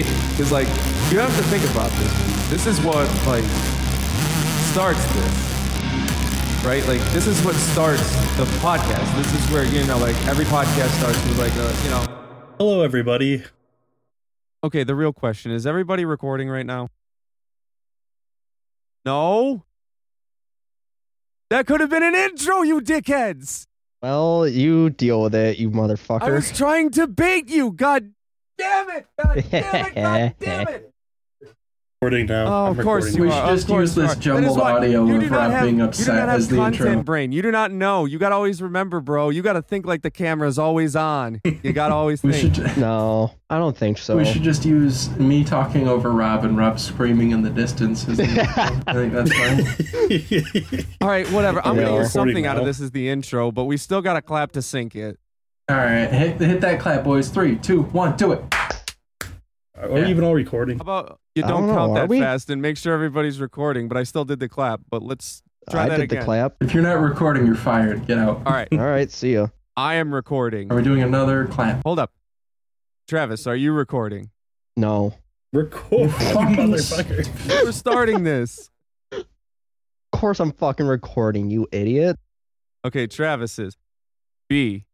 Because like you have to think about this. This is what like starts this, right? Like this is what starts the podcast. This is where you know, like every podcast starts with like a you know. Hello, everybody. Okay, the real question is: everybody recording right now? No. That could have been an intro, you dickheads. Well, you deal with it, you motherfuckers. I was trying to bait you. God damn it! God damn it! God damn it! Recording now. Oh, I'm of course recording. you We are. should of just course use this are. That is jumbled audio you of do not Rob have, being You do upset not have as the content intro. brain. You do not know. You gotta always remember, bro. You gotta think like the camera's always on. You gotta always We think. should no, I don't think so. we should just use me talking over Rob and Rob screaming in the distance. As the intro. I think that's fine. All right, whatever. I'm Yeah. gonna use Recording something out of this as the intro, but we still gotta clap to sync it. All right, hit hit that clap, boys. Three, two, one, do it. Are we Yeah. even all recording? How about you I don't, don't know, count are that we? fast and make sure everybody's recording? But I still did the clap. But let's try I that did again. the clap. If you're not recording, you're fired. Get out. All right, All right, see ya. I am recording. Are we doing another clap? Hold up, Travis, are you recording? No, Record, you motherfucker. We're starting this. of course I'm fucking recording, you idiot. Okay, Travis is. B,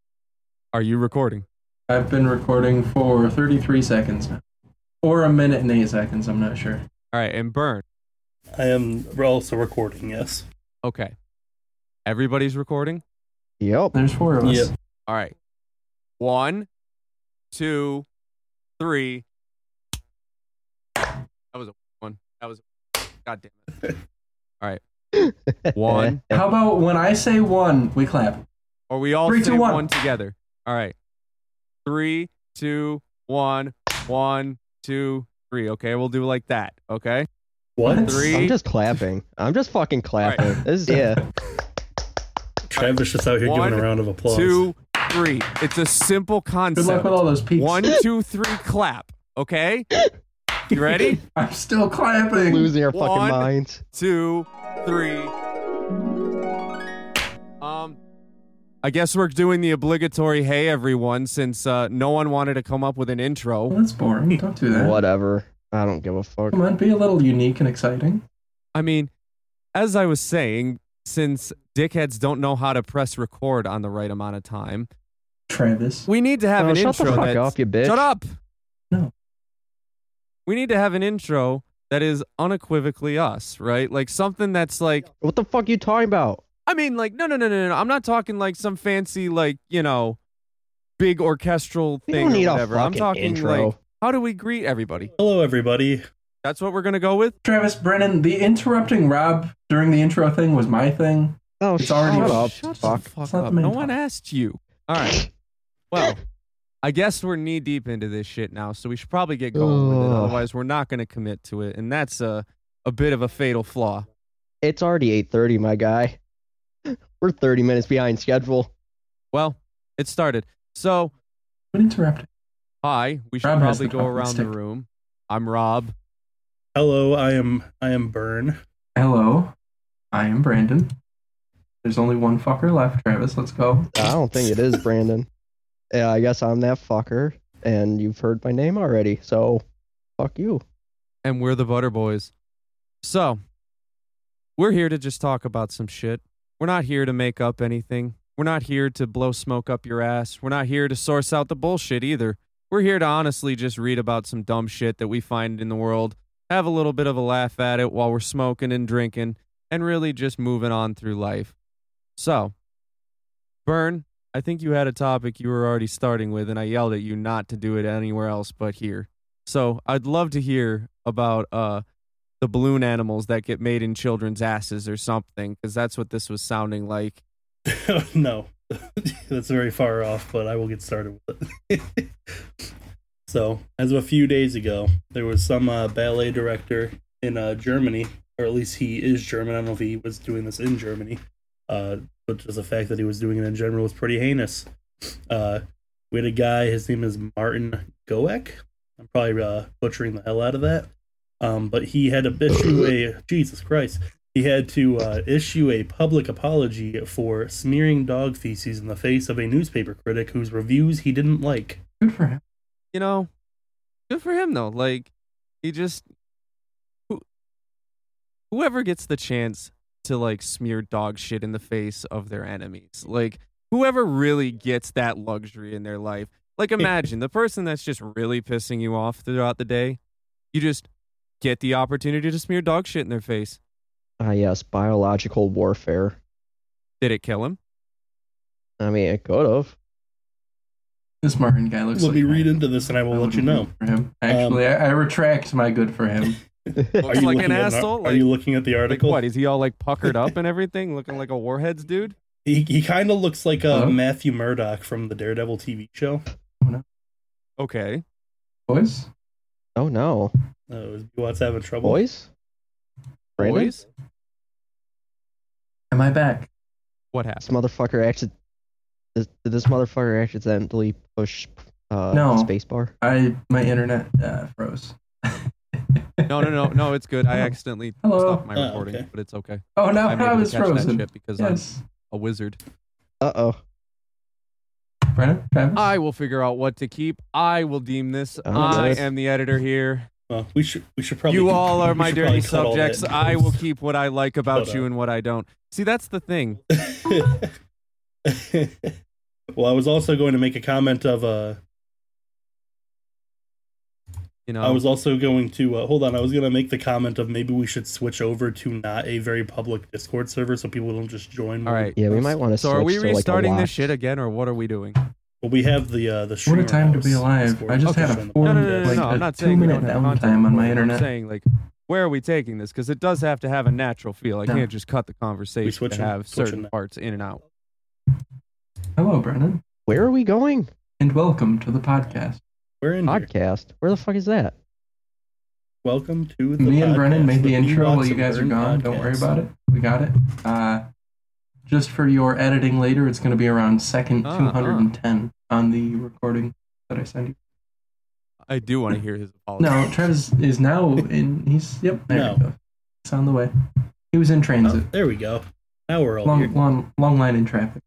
are you recording? I've been recording for 33 seconds now, or a minute and eight seconds. I'm not sure. All right, and burn. I am also recording, yes. Okay, everybody's recording. Yep. There's four of us. Yep. All right, one, two, three. That was a one. That was. A, God damn it! All right, one. How about when I say one, we clap? Or we all Three, say two, one. one together. All right. Three, two, one, one, two, three. Okay, we'll do like that. Okay. What? Three. I'm just clapping. I'm just fucking clapping. right. This is yeah. Travis just out here One, giving a round of applause. Two, three. It's a simple concept. Good luck concept. with all those peeps. One, two, three, clap. Okay. You ready? I'm still clapping. Losing our fucking minds. two, three. I guess we're doing the obligatory "Hey everyone" since uh, no one wanted to come up with an intro. Well, that's boring. Don't do that. Whatever. I don't give a fuck. Come on, be a little unique and exciting. I mean, as I was saying, since dickheads don't know how to press record on the right amount of time, Travis. we need to have Oh, an shut the fuck that's up, you bitch. Shut up. No. We need to have an intro that is unequivocally us, right? Like something that's like What the fuck are you talking about? I mean, like, no, no, no, no, no. I'm not talking like some fancy, like, you know, big orchestral You thing don't need or a whatever. I'm fucking talking intro. like, how do we greet everybody? Hello, everybody. That's what we're gonna go with. Travis Brennan, the interrupting Rob during the intro thing was my thing. Oh, It's shut already- up. Shut fuck. the fuck It's not up. the main No one topic. asked you. All right. Well, I guess we're knee deep into this shit now, so we should probably get going with it. Ugh. Otherwise, we're not gonna commit to it, and that's a a bit of a fatal flaw. It's already 8:30, my guy. We're 30 minutes behind schedule. Well, it started. So, What interrupting? hi. We should Rob has probably the go talking around the stick. room. I'm Rob. Hello, I am I am Burn. Hello, I am Brandon. There's only one fucker left, Travis. Let's go. I don't think it is Brandon. Yeah, I guess I'm that fucker, and you've heard my name already, so fuck you. and we're the Butter Boys. So, we're here to just talk about some shit. We're not here to make up anything. We're not here to blow smoke up your ass. We're not here to source out the bullshit either. We're here to honestly just read about some dumb shit that we find in the world, have a little bit of a laugh at it while we're smoking and drinking, and really just moving on through life. So, Burn, I think you had a topic you were already starting with, and I yelled at you not to do it anywhere else but here. So I'd love to hear about uh the balloon animals that get made in children's asses or something, because that's what this was sounding like. no, that's very far off, but I will get started with it. so, as of a few days ago, there was some uh, ballet director in uh, Germany, or at least he is German. I don't know if he was doing this in Germany, uh, but just the fact that he was doing it in general was pretty heinous. Uh, we had a guy, his name is Martin Goek. I'm probably uh, butchering the hell out of that. Um, but he had to issue a Jesus Christ. He had to uh, issue a public apology for smearing dog feces in the face of a newspaper critic whose reviews he didn't like. Good for him. You know, good for him though. Like he just who, whoever gets the chance to like smear dog shit in the face of their enemies. Like whoever really gets that luxury in their life. Like imagine the person that's just really pissing you off throughout the day. You just get the opportunity to smear dog shit in their face. Ah, yes, biological warfare. Did it kill him? I mean, it could have. This Martin guy looks Let like me read I- into this, and I will I let you know. root For him. Actually, I, I retract my good for him. Looks Are you like looking an at asshole. Are Like, you looking at the like article? what? Is he all like puckered up and everything, looking like a warheads dude? He he kind of looks like uh, Hello? Matthew Murdock from the Daredevil TV show. Okay. Boys, Oh no, Uh, is what's having trouble? boys. Brandon? Boys, am I back? what happened? This happened? motherfucker actually. Did did this motherfucker accidentally push uh, No. spacebar? I my internet uh, froze. No, no, no, no. It's good. I accidentally Hello. stopped my Oh, recording, okay. but it's okay. Oh no, I'm I was to catch that frozen. shit because Yes, I'm a wizard. Uh oh. Brennan, Travis. I will figure out what to keep. I will deem this. Oh, I yes. am the editor here. Well, we should we should probably. you all are my should dirty probably cut all that subjects. I will keep what I like about Hold you on. and what I don't. See, that's the thing. well, I was also going to make a comment of uh You know, I was also going to uh, hold on. I was going to make the comment of maybe we should switch over to not a very public Discord server so people don't just join. All more right. Yeah, we might want to. so are we switch to, like, restarting this shit again, or what are we doing? Well, we have the uh the. what a time to be alive! I just Okay. had a Join the four, No, no, no, no, like no. a I'm not two saying we minute don't have content downtime on my internet. I'm saying like, where are we taking this? Because it does have to have a natural feel. I No. can't just cut the conversation to have switching certain now. parts in and out. Hello, Brennan, Where are we going? and welcome to the podcast. We're in here. Podcast. Where the fuck is that? Welcome to the. Me and Brennan made the Blue intro while you guys are Burn gone. Don't worry about it. We got it. Uh, just for your editing later, it's going to be around second Ah, 210 on the recording that I send you. I do want to hear his apology. No, Travis is now in. He's yep. There No. we go. It's on the way. He was in Oh, transit. there we go. Now we're all here. long, long, long line in traffic.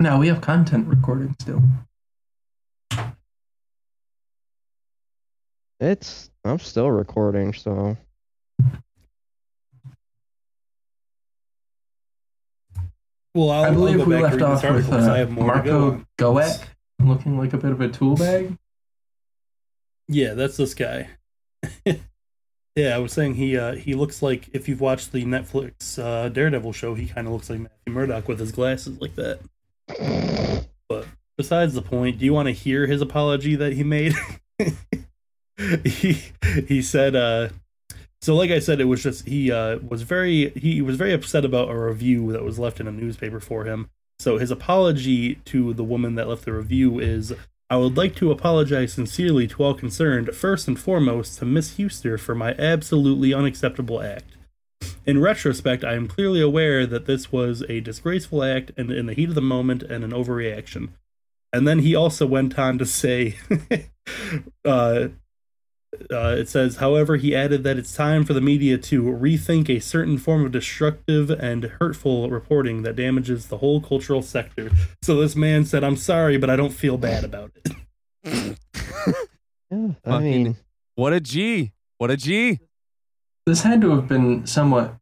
Now we have content recording still. It's. I'm still recording, so. Well, I'll, I believe go we left off with article 'cause I uh, have more to go Marco on. Goek looking like a bit of a tool bag. Yeah, that's this guy. yeah, I was saying he uh, he looks like if you've watched the Netflix uh, Daredevil show, he kind of looks like Matthew Murdock with his glasses like that. But besides the point, do you want to hear his apology that he made? he he said uh so like I said it was just he uh was very he was very upset about a review that was left in a newspaper for him. So his apology to the woman that left the review is I would like to apologize sincerely to all concerned, first and foremost to Miss Huster for my absolutely unacceptable act. In retrospect, I am clearly aware that this was a disgraceful act and in the heat of the moment and an overreaction. And then he also went on to say, uh, uh, it says, however, he added that it's time for the media to rethink a certain form of destructive and hurtful reporting that damages the whole cultural sector. So this man said, I'm sorry, but I don't feel bad about it. Yeah, I Fucking- mean, What a G. What a G. This had to have been somewhat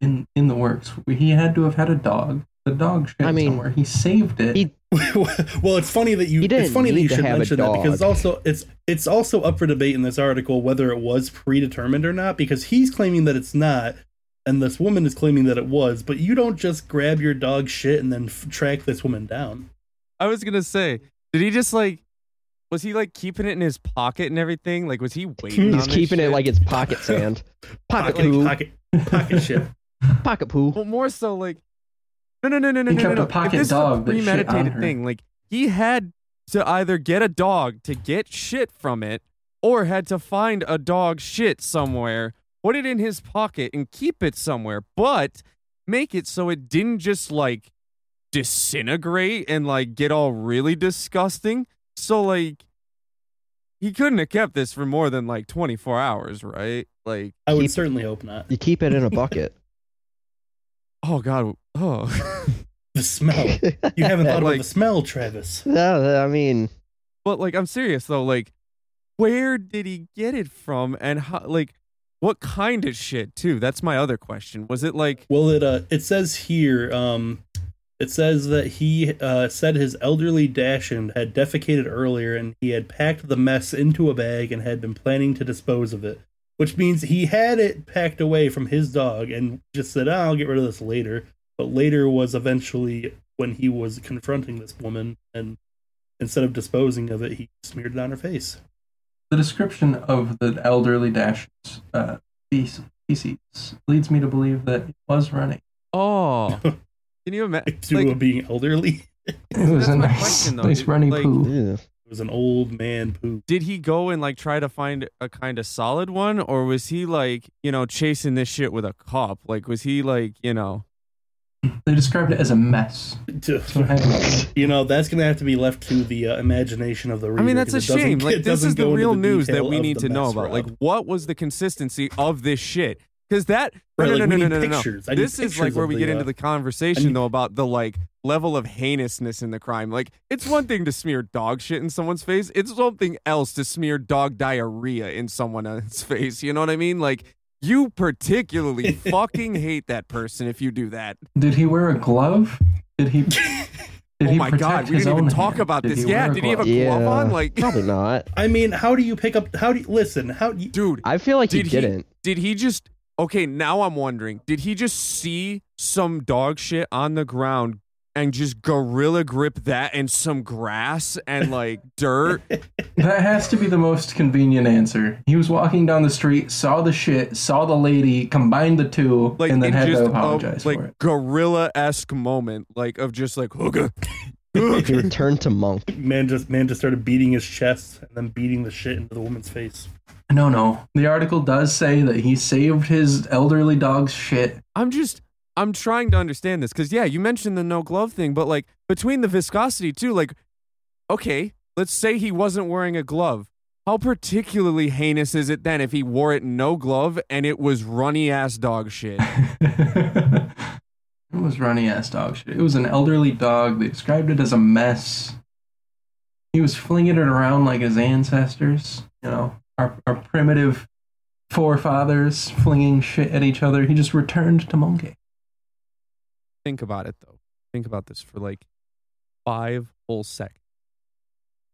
in in the works. He had to have had a dog. The dog shit I mean, somewhere. He saved it. he- well, it's funny that you. He didn't It's funny that you need to should have a mention that because it's also it's it's also up for debate in this article whether it was predetermined or not. Because he's claiming that it's not, and this woman is claiming that it was. But you don't just grab your dog shit and then f- track this woman down. I was gonna say, did he just like, was he like keeping it in his pocket and everything? Like, was he waiting? he's on this keeping it shit? like it's pocket sand, pocket like poo, pocket pocket shit. pocket poo. Well, more so like, no, no, no, no, no, He no, kept no. a pocket if this dog that is a shit on premeditated her. thing, like he had to either get a dog to get shit from it, or had to find a dog shit somewhere, put it in his pocket, and keep it somewhere, but make it so it didn't just like disintegrate and like get all really disgusting. So like. He couldn't have kept this for more than like 24 hours, right? Like, I would Keep- certainly hope not. You keep it in a bucket. oh god, oh. The smell. You haven't thought Like- about the smell, Travis. No, I mean, But like, I'm serious though. Like, where did he get it from, and how? Like, what kind of shit too? That's my other question. Was it like? Well, it uh, it says here, um, it says that he uh, said his elderly Dachshund had defecated earlier, and he had packed the mess into a bag and had been planning to dispose of it. Which means he had it packed away from his dog and just said, oh, "I'll get rid of this later." But later was eventually when he was confronting this woman, and instead of disposing of it, he smeared it on her face. The description of the elderly Dachshund's uh, species leads me to believe that it was running. Oh, can you imagine? To Like, being elderly, It was a nice, question, though, nice dude. runny Like- poo. Yeah. it was an old man poop. did he go and like try to find a kind of solid one, or was he like you know chasing this shit with a cop Like, was he like you know? They described it as a mess. So it had to- You know, that's going to have to be left to the uh, imagination of the reader. I mean, that's a 'cause shame. Like, this is the go into real news that we need to know about. Rob. Like, what was the consistency of this shit? Because that no, Right, no, like, no, no, no, no, no, no. pictures. I need This is like where we the, get into uh, the conversation need- though about the like level of heinousness in the crime. Like, it's one thing to smear dog shit in someone's face. It's something else to smear dog diarrhea in someone's face. You know what I mean? Like, you particularly fucking hate that person if you do that. Did he wear a glove? Did he? Did oh he my god, we didn't even talk hand? about Did this. Yeah, did he have a glove? glove Yeah, on? Like, probably not. I mean, how do you pick up? How do you listen? How do you, dude, I feel like Did he he- didn't. did he just okay now i'm wondering did he just see some dog shit on the ground and just gorilla grip that and some grass and like dirt That has to be the most convenient answer. He was walking down the street, saw the shit, saw the lady, combined the two, like and then had just to a, apologize like for it. gorilla-esque moment like of just like hooga He returned to monk. man just man just started beating his chest and then beating the shit into the woman's face? No, no. The article does say that he saved his elderly dog's shit. i'm just i'm trying to understand this because yeah you mentioned the no glove thing but like between the viscosity too like okay let's say he wasn't wearing a glove how particularly heinous is it then if he wore it no glove and it was runny ass dog shit it was runny ass dog shit. It was an elderly dog. They described it as a mess. He was flinging it around like his ancestors, you know, our, our primitive forefathers flinging shit at each other. He just returned to monkey. Think about it though. Think about this for like five whole seconds.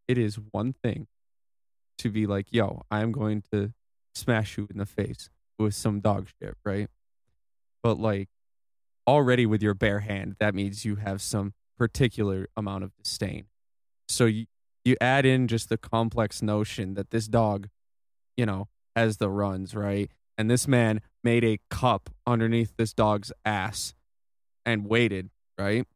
It is one thing to be like, yo, I'm going to smash you in the face with some dog shit, right? But like already with your bare hand, that means you have some particular amount of disdain. So you, you add in just the complex notion that this dog, you know, has the runs, right? And this man made a cup underneath this dog's ass and waited, right?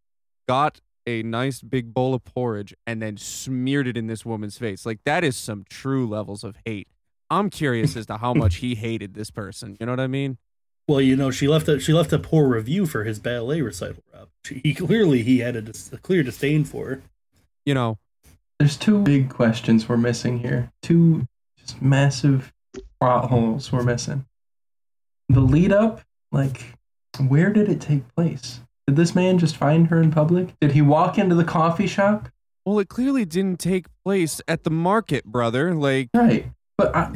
Got a nice big bowl of porridge and then smeared it in this woman's face. Like that is some true levels of hate. I'm curious as to how much he hated this person. You know what I mean? Well, you know, she left a she left a poor review for his ballet recital. Rob, she, he clearly he had a, dis- a clear disdain for her. You know, There's two big questions we're missing here. Two just massive plot holes we're missing. The lead up, like, where did it take place? Did this man just find her in public? Did he walk into the coffee shop? well, it clearly didn't take place at the market, brother. Like Right. But I,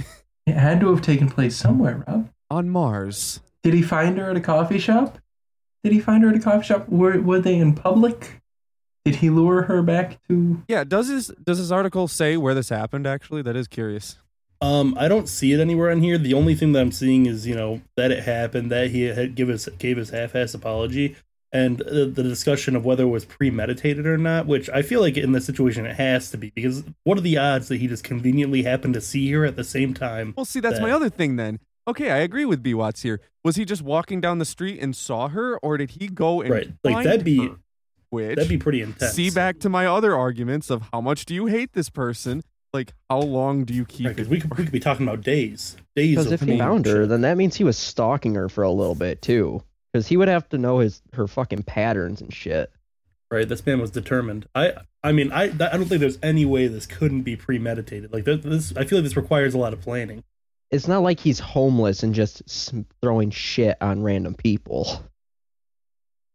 it had to have taken place somewhere, Rob. on Mars. Did he find her at a coffee shop? Did he find her at a coffee shop? Were, were they in public? Did he lure her back to. Yeah, does this does this article say where this happened actually? That is curious. Um, I don't see it anywhere on here. The only thing that I'm seeing is you know that it happened, that he had give us gave his half-ass apology, and uh, the discussion of whether it was premeditated or not. Which I feel like in this situation it has to be because what are the odds that he just conveniently happened to see her at the same time? Well, see, that's my other thing then. Okay, I agree with B Watts here. Was he just walking down the street and saw her, or did he go and Right, like that'd be her? Which that'd be pretty intense. see back to my other arguments of how much do you hate this person? Like, how long do you keep because it? we could we could be talking about days, days. Because of if he found her, then that means he was stalking her for a little bit too. Because he would have to know his her fucking patterns and shit. right, this man was determined. I I mean I I don't think there's any way this couldn't be premeditated. Like this, this I feel like this requires a lot of planning. It's not like he's homeless and just throwing shit on random people.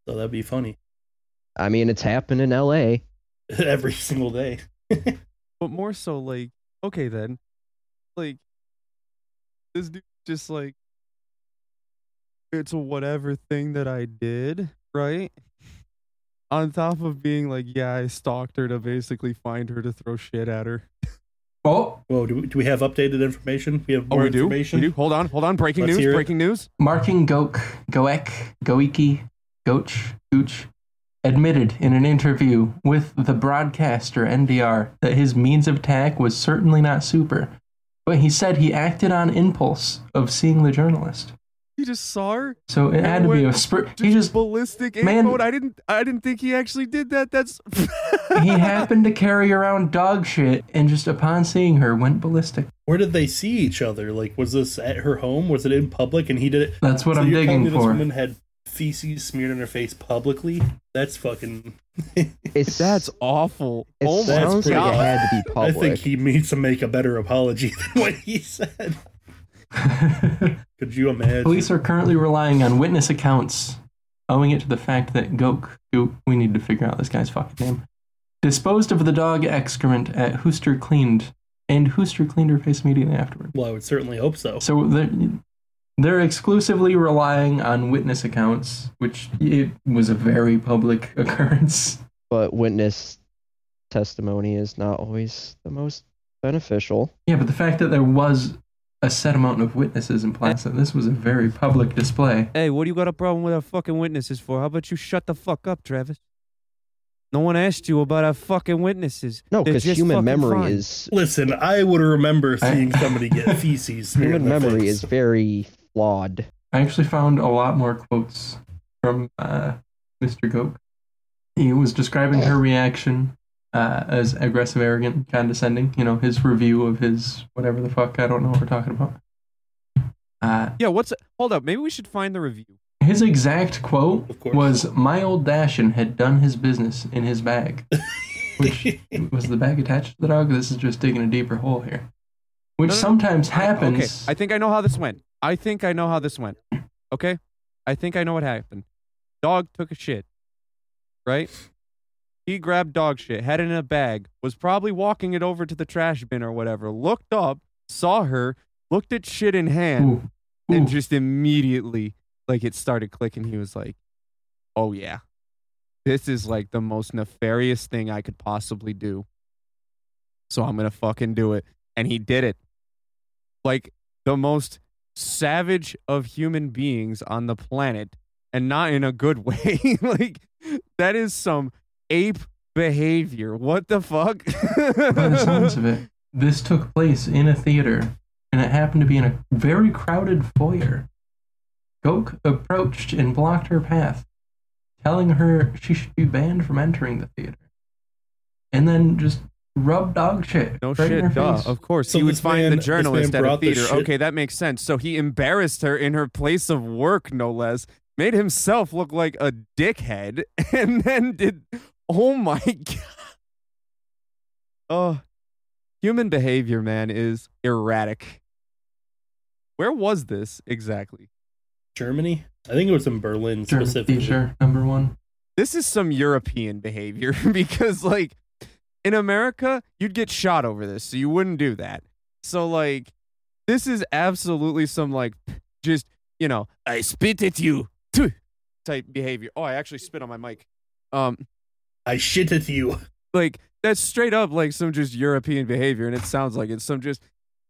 So that'd be funny I mean, it's happened in L.A. every single day. but more so like, okay then, like this dude just like it's a whatever thing that I did, right? On top of being like, yeah, I stalked her to basically find her to throw shit at her. Oh, Whoa, do we, do we have updated information? We have Oh, more we do. information. We do. Hold on, hold on. Breaking Let's news. Breaking news. Marking Goek, Goek, Goiki, Goch, Gooch admitted in an interview with the broadcaster NDR that his means of attack was certainly not super, but he said he acted on impulse of seeing the journalist. He just saw her. So it had to be a went spur. Just, He just ballistic Man- mode. I didn't. I didn't think he actually did that. That's. he happened to carry around dog shit and just upon seeing her went ballistic. Where did they see each other? Like, was this at her home? Was it in public? And he did it. That's what so I'm you're digging me This for. woman had feces smeared on her face publicly. That's fucking. It's That's awful. It oh my sounds like god. it had to be public. I think he needs to make a better apology than what he said. Could you imagine? Police are currently relying on witness accounts, owing it to the fact that Goke, who we need to figure out this guy's fucking name, disposed of the dog excrement at Huster Cleaned, and Huster cleaned her face immediately afterward. Well, I would certainly hope so. So they're, they're exclusively relying on witness accounts, which it was a very public occurrence. but witness testimony is not always the most beneficial. Yeah, but the fact that there was a set amount of witnesses implies that this was a very public display. Hey, what do you got a problem with our fucking witnesses for? How about you shut the fuck up, Travis? No one asked you about our fucking witnesses. No, They're because human memory fine. is Listen, I would remember seeing somebody get feces smeared human on their memory face. is very flawed. I actually found a lot more quotes from uh, Mr. Goke. He was describing her reaction uh, as aggressive, arrogant, condescending. You know, his review of his whatever the fuck. I don't know what we're talking about. Uh, Yeah, what's hold up? Maybe we should find the review. his exact quote was, "My old Dachshund had done his business in his bag." Which was the bag attached to the dog? This is just digging a deeper hole here. Which No, no, no. sometimes I- happens. okay, I think I know how this went. I think I know how this went. Okay? I think I know what happened. Dog took a shit. Right? He grabbed dog shit, had it in a bag, was probably walking it over to the trash bin or whatever, looked up, saw her, looked at shit in hand, Ooh, and ooh. just immediately, like, it started clicking. He was like, oh, yeah. This is like the most nefarious thing I could possibly do. So I'm going to fucking do it. And he did it. Like the most savage of human beings on the planet and not in a good way. like that is some ape behavior. What the fuck? By the sounds of it, this took place in a theater, and it happened to be in a very crowded foyer. Goke approached and blocked her path, telling her she should be banned from entering the theater. And then just rubbed dog shit. No right shit, duh. face. Of course, So he would find man- the journalist at a brought the theater. Okay, that makes sense. So he embarrassed her in her place of work, no less. Made himself look like a dickhead, and then did. Oh my god! Oh, human behavior, man, is erratic. Where was this exactly? Germany? I think it was in Berlin German specifically. teacher, number one. This is some European behavior because, like, in America, you'd get shot over this, so you wouldn't do that. So, like, this is absolutely some, like, just, you know, I spit at you type behavior. Oh, I actually spit on my mic. Um, I shit at you. like, that's straight up like some just European behavior, and it sounds like it's some just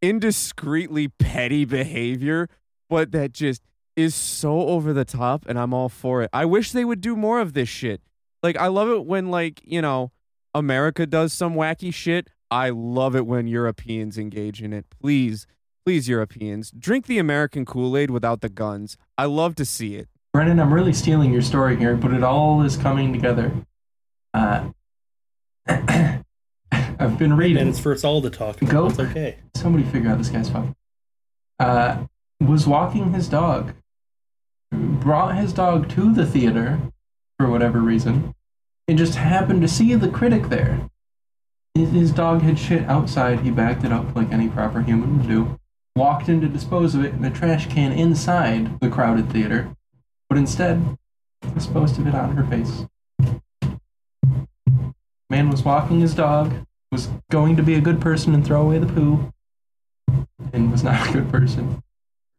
indiscreetly petty behavior, but that just is so over the top, and I'm all for it. I wish they would do more of this shit. Like, I love it when, like, you know, America does some wacky shit. I love it when Europeans engage in it. Please, please, Europeans, drink the American Kool Aid without the guns. I love to see it. Brennan, I'm really stealing your story here, but it all is coming together. Uh, I've been reading. And it's for us all to talk. Go. It's okay. somebody figure out this guy's phone. Uh, was walking his dog, brought his dog to the theater for whatever reason, and just happened to see the critic there. His, dog had shit outside. He backed it up like any proper human would do. Walked in to dispose of it in a trash can inside the crowded theater, but instead disposed of it on her face. Man was walking his dog, was going to be a good person and throw away the poo, and was not a good person.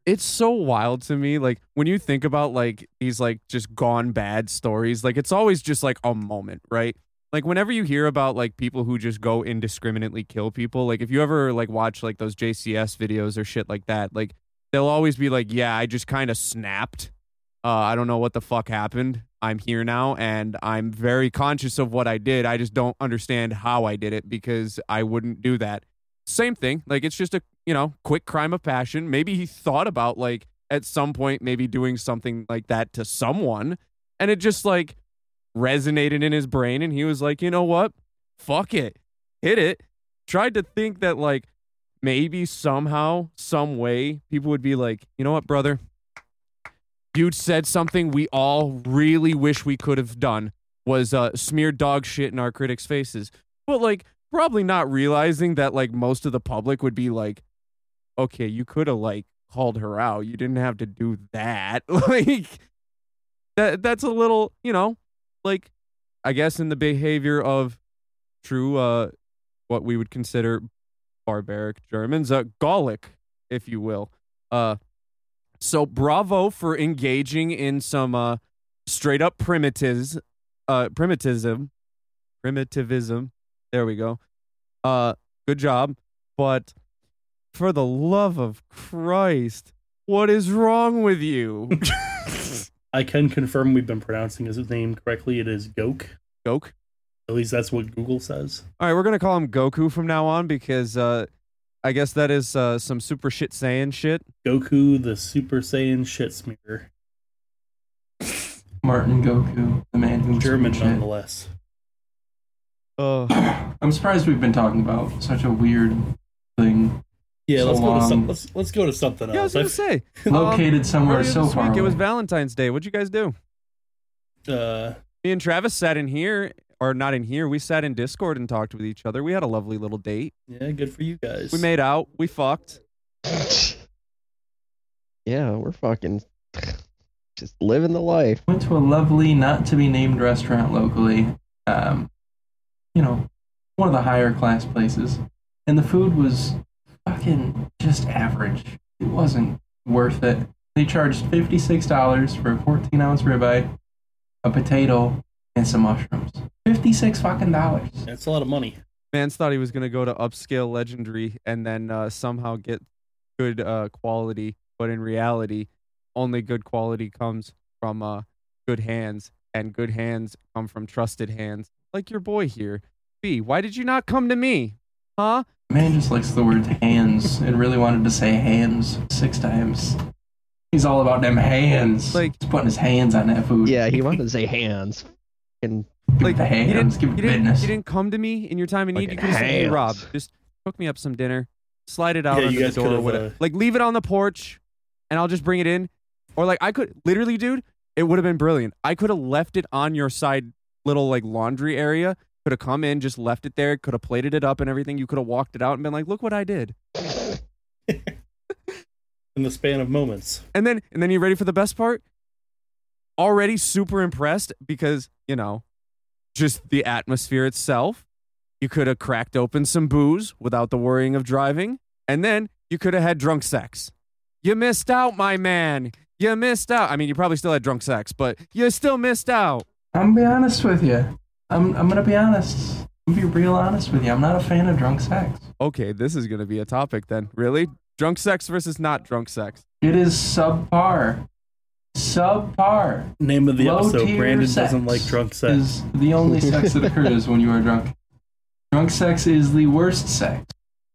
It's so wild to me like when you think about like these like just gone bad stories like it's always just like a moment right? Like whenever you hear about like people who just go indiscriminately kill people like if you ever like watch like those jcs videos or shit like that like they'll always be like yeah i just kind of snapped. Uh i don't know what the fuck happened. I'm here now and i'm very conscious of what i did. I just don't understand how i did it because i wouldn't do that same thing. Like it's just a you know quick crime of passion. Maybe he thought about like at some point maybe doing something like that to someone, and it just like resonated in his brain, and he was like, you know what, fuck it, hit it. Tried to think that like maybe somehow, some way, people would be like, you know what, brother, you said something we all really wish we could have done was uh, smear dog shit in our critics' faces. But like probably not realizing that like most of the public would be like, okay, you could have like called her out. You didn't have to do that. like that that's a little, you know, like I guess in the behavior of true uh what we would consider barbaric Germans, uh Gallic, if you will. Uh so bravo for engaging in some uh straight up primitives uh primitivism primitivism there we go. Uh, good job. But for the love of Christ, what is wrong with you? I can confirm we've been pronouncing his name correctly. It is Gok. Gok. At least that's what Google says. All right, we're gonna call him Goku from now on because uh, I guess that is uh, some super shit Saiyan shit. Goku, the Super Saiyan shit smear. Martin Goku, the man who was German, shit. nonetheless. Uh, I'm surprised we've been talking about such a weird thing Yeah, So let's go to some, let's let's go to something yeah, I was gonna say located somewhere earlier so this far week, it was. Valentine's Day. What'd you guys do? Uh, Me and Travis sat in here, or not in here. We sat in Discord and talked with each other. We had a lovely little date. yeah, good for you guys. We made out. We fucked. yeah, we're fucking just living the life. Went to a lovely, not to be named restaurant locally. Um, you know, one of the higher class places, and the food was fucking just average. It wasn't worth it. They charged fifty six dollars for a fourteen ounce ribeye, a potato, and some mushrooms. Fifty six fucking dollars. That's a lot of money. Mans thought he was going to go to upscale legendary and then uh, somehow get good uh, quality, but in reality, only good quality comes from uh, good hands, and good hands come from trusted hands, like your boy here. B, why did you not come to me? Huh? Man just likes the word hands and really wanted to say hands six times. He's all about them hands. Like- He's putting his hands on that food. Yeah, he wanted to say hands. And Give Like it the you didn't, hands. Give you it didn't, business. you didn't come to me in your time of need. You Fucking could have said, "Hey, Rob, just cook me up some dinner, slide it out Yeah, you under the door, or whatever. uh, Like leave it on the porch, and I'll just bring it in. Or like I could literally, dude, it would have been brilliant. I could have left it on your side little like laundry area. Could have come in, just left it there. Could have plated it up and everything. You could have walked it out and been like, "Look what I did." In the span of moments. And then and then you ready for the best part? Already super impressed because, you know, just the atmosphere itself. You could have cracked open some booze without the worrying of driving, and then you could have had drunk sex. You missed out, my man. You missed out. I mean, you probably still had drunk sex, but you still missed out. I'm gonna be honest with you. I'm I'm gonna be honest. I'm gonna be real honest with you. I'm not a fan of drunk sex. Okay, this is going to be a topic then. Really? Drunk sex versus not drunk sex. It is subpar. Subpar. Name of the Low episode Brandon sex doesn't like drunk sex. Is the only sex that occurs when you are drunk. Drunk sex is the worst sex.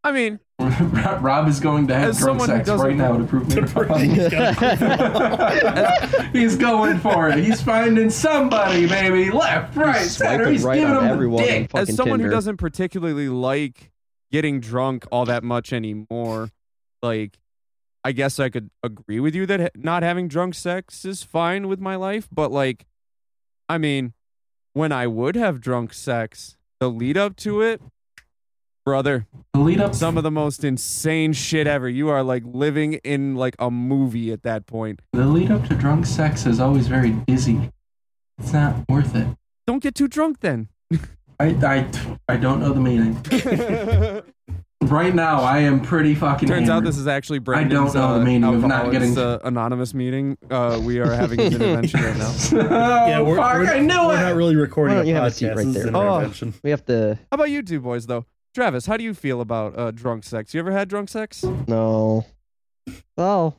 I mean, Rob is going to have As drunk sex right now to prove me wrong. prove he's got- He's going for it. He's finding somebody, baby. Left, right, he's center. He's right giving on him everyone the dick. as someone Tinder. who doesn't particularly like getting drunk all that much anymore, like I guess I could agree with you that ha- not having drunk sex is fine with my life, but like I mean, when I would have drunk sex, the lead up to it, brother, The lead up. some of the most insane shit ever. You are like living in like a movie at that point. The lead up to drunk sex is always very dizzy. It's not worth it. Don't get too drunk then. I, I, I don't know the meaning. Right now, I am pretty fucking. Turns out this is actually I don't know the uh, meaning of not Alcoholics, getting- uh, anonymous meeting. Uh, we are having an intervention right now. oh, yeah, we're, fuck, we're, I knew we're it. not really recording Why a you have a podcast. seat right this is there? an Oh. intervention. We have to. How about you two boys though? Travis, how do you feel about uh, drunk sex? You ever had drunk sex? No. Well.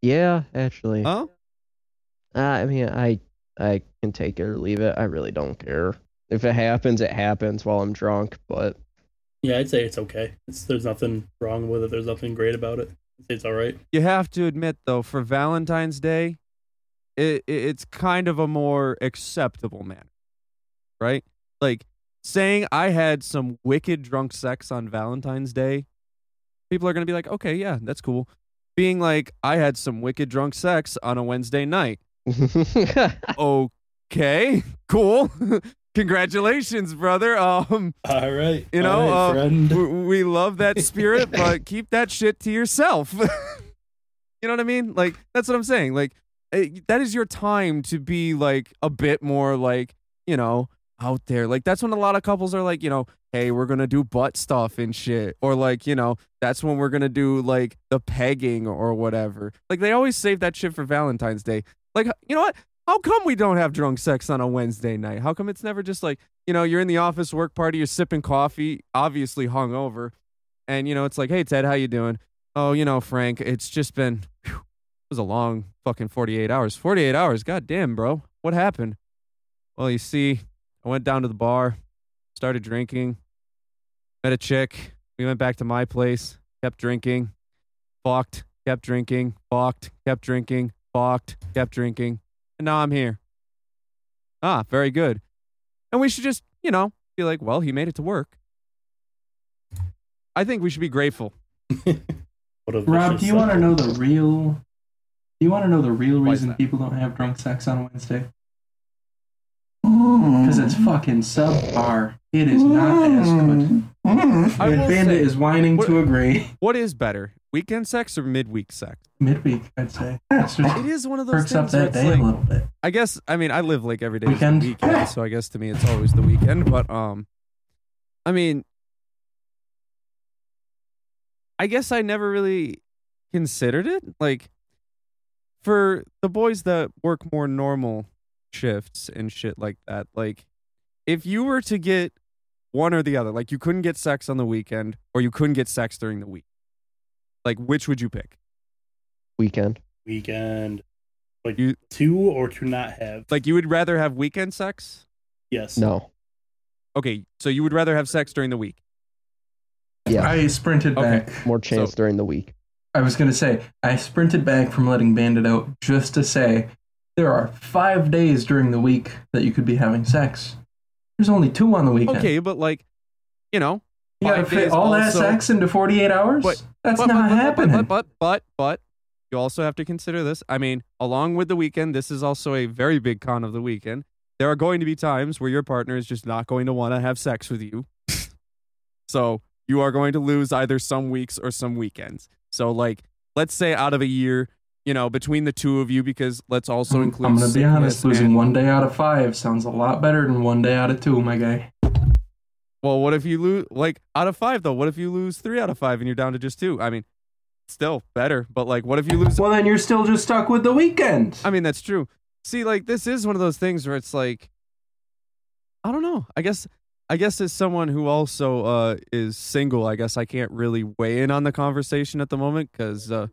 Yeah, actually. Huh? Uh, I mean, I I can take it or leave it. I really don't care. If it happens, it happens while I'm drunk. But Yeah, I'd say it's okay. It's, there's nothing wrong with it. There's nothing great about it. I'd say it's all right. You have to admit though, for Valentine's Day, it, it it's kind of a more acceptable manner, right? Like saying I had some wicked drunk sex on Valentine's Day, people are gonna be like, okay, yeah, that's cool. Being like I had some wicked drunk sex on a Wednesday night, okay, cool. Congratulations, brother. Um, All right. You know, all right, uh, friend. we, we love that spirit, but keep that shit to yourself. you know what I mean? Like that's what I'm saying. Like eh, that is your time to be like a bit more like you know out there. Like that's when a lot of couples are like, you know, hey, we're gonna do butt stuff and shit, or like you know, that's when we're gonna do like the pegging or whatever. Like they always save that shit for Valentine's Day. Like you know what? How come we don't have drunk sex on a Wednesday night? How come it's never just like, you know, you're in the office work party, you're sipping coffee, obviously hungover, and you know, it's like, hey Ted, how you doing? Oh, you know, Frank, it's just been whew, it was a long fucking 48 hours. 48 hours, god damn, bro. What happened? Well, you see, I went down to the bar, started drinking, met a chick. We went back to my place, kept drinking, fucked, kept drinking, fucked, kept drinking, fucked, kept drinking and now I'm here. Ah, very good. And we should just, you know, be like, well, he made it to work. I think we should be grateful. What a Rob, do you want to know the real? Do you want to know the real reason people don't have drunk sex on Wednesday? Because it's fucking subpar. It is not as good. I And will Bandit say, is whining what- to agree. what is better, weekend sex or midweek sex? Midweek, I'd say. It's just It is one of those perks up things. where that it's day like- a little bit. I guess. I mean, I live like every day is Weekend? weekend, so I guess to me it's always the weekend. But um, I mean, I guess I never really considered it. Like for the boys that work more normal shifts and shit like that, like if you were to get one or the other, like you couldn't get sex on the weekend or you couldn't get sex during the week, like which would you pick? weekend. weekend? Like You- two or to not have? Like you would rather have weekend sex? yes. No. Okay, so you would rather have sex during the week. Yeah. I sprinted Okay. back. More chance So- during the week. I was going to say, I sprinted back from letting Bandit out just to say there are five days during the week that you could be having sex. There's only two on the weekend. Okay, but like, you know, You gotta five fit days all that sex into 48 hours? But- That's but, not but, happening. But, but, but, but, you also have to consider this. I mean, along with the weekend, this is also a very big con of the weekend. There are going to be times where your partner is just not going to want to have sex with you. so you are going to lose either some weeks or some weekends. So, like, let's say out of a year, you know, between the two of you, because let's also include. I'm going to be honest, losing and- one day out of five sounds a lot better than one day out of two, my guy. Well, what if you lose like out of five though? What if you lose three out of five and you're down to just two? I mean, still better, but like, what if you lose? Well, then you're still just stuck with the weekend. I mean, that's true. See, like, this is one of those things where it's like, I don't know. I guess, I guess as someone who also uh, is single, I guess I can't really weigh in on the conversation at the moment because uh,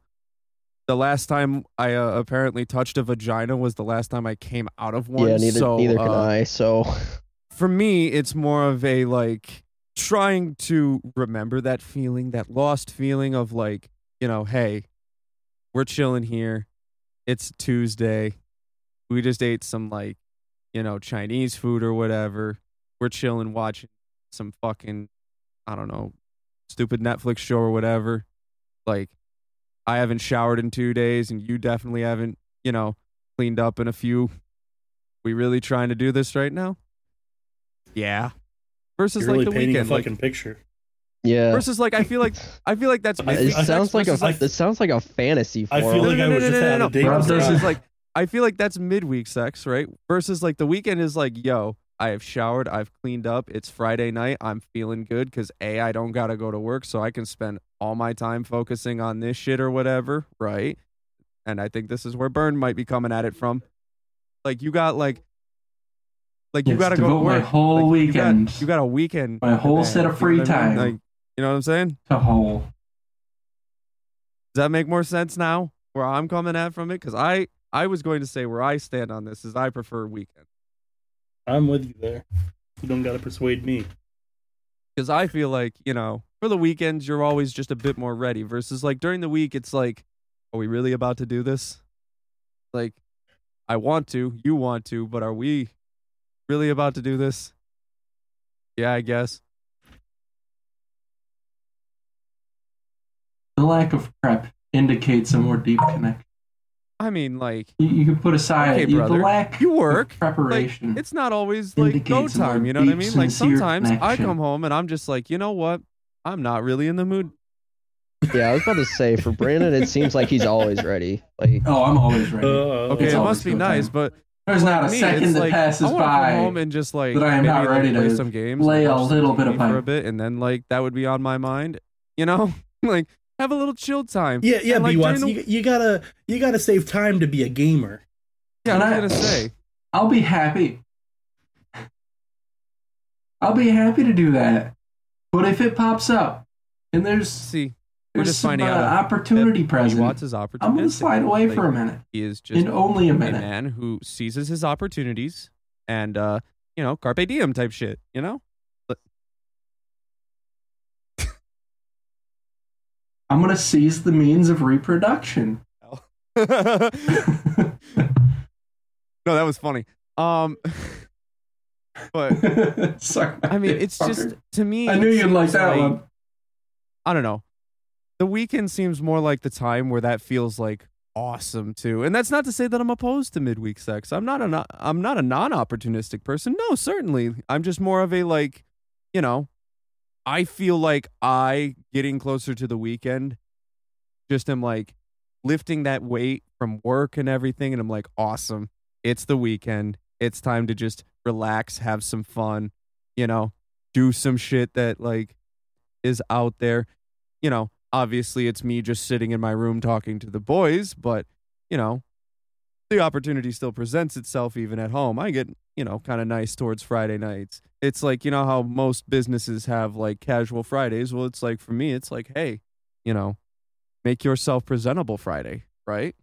the last time I uh, apparently touched a vagina was the last time I came out of one. yeah, neither so, neither can uh, I. So for me, it's more of a like trying to remember that feeling, that lost feeling of like, you know, hey, we're chilling here. It's Tuesday. We just ate some like, you know, Chinese food or whatever. We're chilling watching some fucking, I don't know, stupid Netflix show or whatever. Like, I haven't showered in two days and you definitely haven't, you know, cleaned up in a few. We really trying to do this right now? Yeah. Versus You're really like the painting weekend. a Like, fucking picture. yeah, versus like I feel like I feel like that's it I- sounds like a versus, it sounds like a fantasy for I feel him. like I was just at a date What I'm with saying like I feel like that's midweek sex, right? Versus like the weekend is like, yo, I have showered. I've cleaned up. It's Friday night. I'm feeling good because A, I don't got to go to work. So I can spend all my time focusing on this shit or whatever. Right. And I think this is where Burn might be coming at it from. Like, you got like, like you Yes, got to go to devote my whole Like, you got- weekend You got, a weekend. My whole set of you know free I mean? time. Like, you know what I'm saying? to whole. Does that make more sense now? Where I'm coming at from it? Because I, I was going to say where I stand on this is I prefer weekend. I'm with you there. You don't gotta persuade me. because I feel like you know for the weekends you're always just a bit more ready versus like during the week it's like are we really about to do this like I want to you want to but are we really about to do this yeah I guess The lack of prep indicates a more deep connection. I mean like You, you can put aside Okay, you- brother. the lack You work. of preparation. it's not always like go Indicates a more time you know what I mean like sincere sometimes I come home and I'm just like you know what I'm not really in the mood Yeah, I was about to say for Brandon, it seems like he's always ready. Like, oh, I'm always ready. Uh, okay It's it must be nice time. but There's not a me, second it's that like, passes I by. come home and just like that I am maybe, not like, ready play some games, lay and a little bit of TV for a bit, and then like that would be on my mind. You know, like have a little chill time. Yeah, yeah, And, but like, you, want, the- you, you gotta you gotta save time to be a gamer. Yeah, I'm Can I- gonna say. I'll be happy. I'll be happy to do that. But if it pops up and there's See, we're there's just some finding uh, out opportunity He present, wants his I'm gonna slide away Like, for a minute. He is just In only a a minute. man who seizes his opportunities and uh, you know, carpe diem type shit. You know. I'm gonna seize the means of reproduction. no, that was funny. Um, but my I mean, it's just to me. I knew you'd like that one. I don't know. The weekend seems more like the time where that feels like awesome too. And that's not to say that I'm opposed to midweek sex. I'm not a I'm not a non-opportunistic person. No, certainly. I'm just more of a like, you know, I feel like I getting closer to the weekend just am like lifting that weight from work and everything and I'm like awesome. It's the weekend. It's time to just relax, have some fun, you know, do some shit that like is out there. You know, obviously it's me just sitting in my room talking to the boys, but you know, the opportunity still presents itself even at home. I get, you know, kind of nice towards Friday nights. It's like, you know how most businesses have like casual Fridays. Well, it's like for me, it's like, hey, you know, make yourself presentable Friday, right?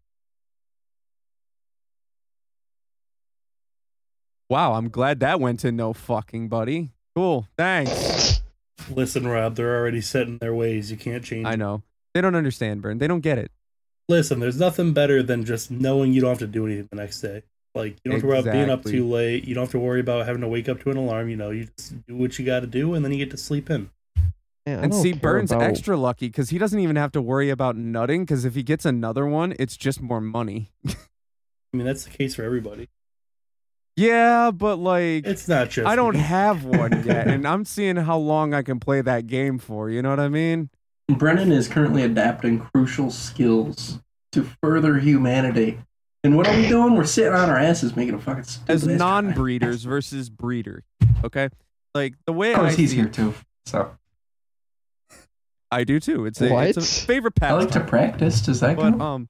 Wow, I'm glad that went to no fucking buddy. Cool. Thanks. Listen, Rob, they're already set in their ways. You can't change. I know. They don't understand, Burn. They don't get it. Listen, there's nothing better than just knowing you don't have to do anything the next day. Like you don't have to worry about being up too late. You don't have to worry about having to wake up to an alarm. You know, you just do what you got to do, and then you get to sleep in. man, And see, Burns about- extra lucky because he doesn't even have to worry about nutting. Because if he gets another one, it's just more money. I mean, that's the case for everybody. yeah, but like, It's not just. I don't me. have one yet, and I'm seeing how long I can play that game for. You know what I mean? Brennan is currently adapting crucial skills to further humanity. And what are we doing? We're sitting on our asses making a fucking stupid As non-breeders versus breeder. Okay, like the way Of course, I he's see here too. So I do too. It's a, it's a What? favorite I like to practice. Does that But count? um,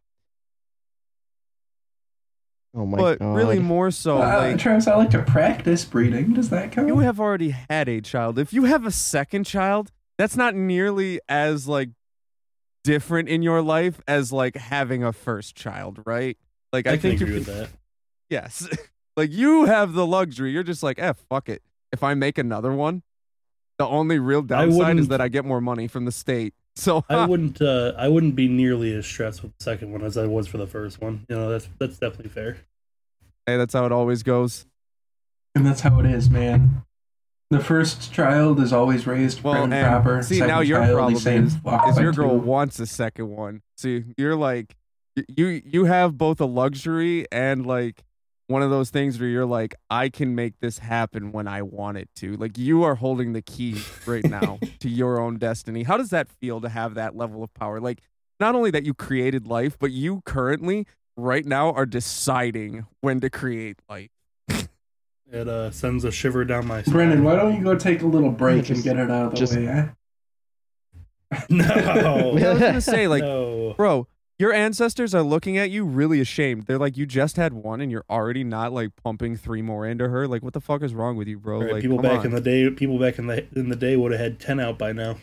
Oh my God. but god. really more so, uh, like Travis, I like to practice breeding. Does that count? you have already had a child. If you have a second child, that's not nearly as like different in your life as like having a first child, right? Like I, I, can think you agree can, with that. yes. like you have the luxury. You're just like, "Eh, fuck it. If I make another one, the only real downside is that I get more money from the state." So I wouldn't. Uh, I wouldn't be nearly as stressed with the second one as I was for the first one. You know, that's that's definitely fair. hey, that's how it always goes. and that's how it is, man. The first child is always raised Well, and and proper. see, Second now your problem is- is your girl two." wants a second one. See, you're like y- you you have both a luxury and like one of those things where you're like I can make this happen when I want it to. Like you are holding the key right now to your own destiny. How does that feel to have that level of power? Like not only that you created life, but you currently right now are deciding when to create life. It uh, sends a shiver down my spine. Brennan, why don't you go take a little break Just- and get it out of the just- way? Eh? No. Yeah, I was gonna say like, no. bro, your ancestors are looking at you really ashamed. They're like, you just had one, and you're already not like pumping three more into her. Like, what the fuck is wrong with you, bro? Right, like, people back on. in the day, people back in the in the day would have had ten out by now.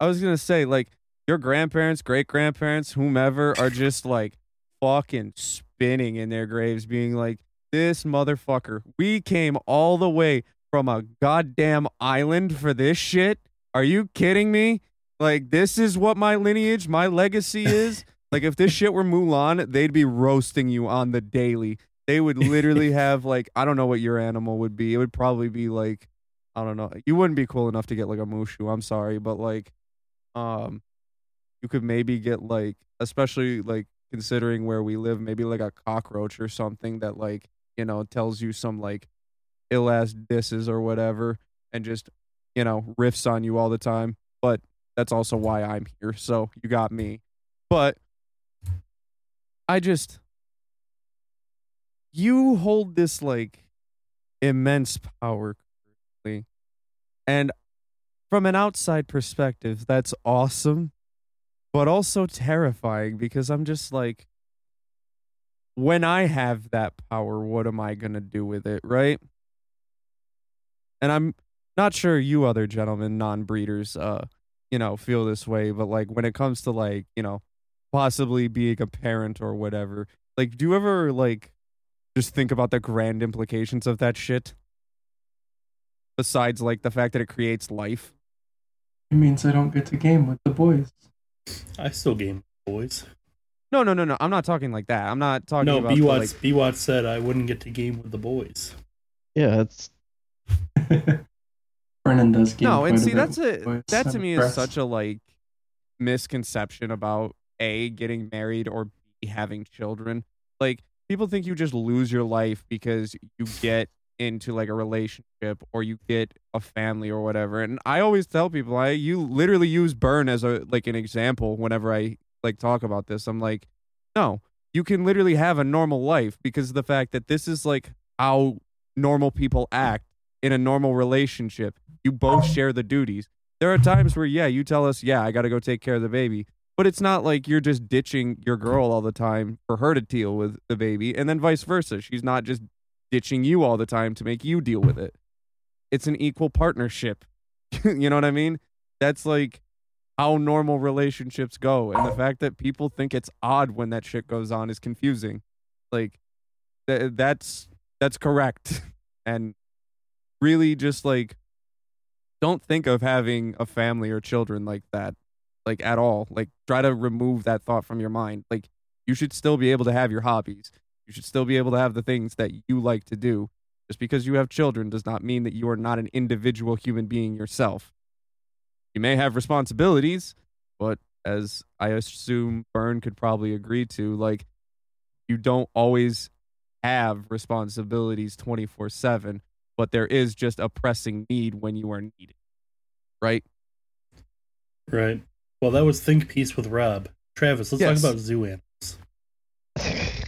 I was gonna say like your grandparents, great grandparents, whomever are just like fucking spinning in their graves, being like, "This motherfucker, we came all the way from a goddamn island for this shit. Are you kidding me? Like, this is what my lineage, my legacy is. like, if this shit were Mulan, they'd be roasting you on the daily. They would literally have like, I don't know what your animal would be. It would probably be like, I don't know. You wouldn't be cool enough to get like a mushu. I'm sorry, but like um you could maybe get like especially like considering where we live maybe like a cockroach or something that like you know tells you some like ill ass disses or whatever and just you know riffs on you all the time but that's also why i'm here so you got me but i just you hold this like immense power currently and from an outside perspective, that's awesome, but also terrifying because I'm just like, when I have that power, what am I going to do with it, right? And I'm not sure you other gentlemen, non breeders, uh, you know, feel this way, but like when it comes to like, you know, possibly being a parent or whatever, like, do you ever like just think about the grand implications of that shit? Besides, like, the fact that it creates life. It means I don't get to game with the boys. I still game boys. No, no, no, no. I'm not talking like that. I'm not talking No, about B the, Watts like, B Watts said I wouldn't get to game with the boys. Yeah, it's Brennan does game. no, and quite a see bit that's a that to I'm me is such a like misconception about a getting married or b having children. Like people think you just lose your life because you get into like a relationship or you get a family or whatever. And I always tell people I you literally use burn as a like an example whenever I like talk about this. I'm like, no, you can literally have a normal life because of the fact that this is like how normal people act in a normal relationship. You both share the duties. There are times where, yeah, you tell us, yeah, I got to go take care of the baby. But it's not like you're just ditching your girl all the time for her to deal with the baby, and then vice versa. She's not just ditching you all the time to make you deal with it. It's an equal partnership. you know what I mean? That's like how normal relationships go. And the fact that people think it's odd when that shit goes on is confusing. Like, th- that's that's correct. And really just like don't think of having a family or children like that like at all like try to remove that thought from your mind like you should still be able to have your hobbies you should still be able to have the things that you like to do. Just because you have children does not mean that you are not an individual human being yourself. You may have responsibilities but as i assume Byrne could probably agree to like you don't always have responsibilities 24 7 but there is just a pressing need when you are needed. Right? Right. Well, that was Think Piece with Rob. Travis, let's Yes. talk about zoo animals.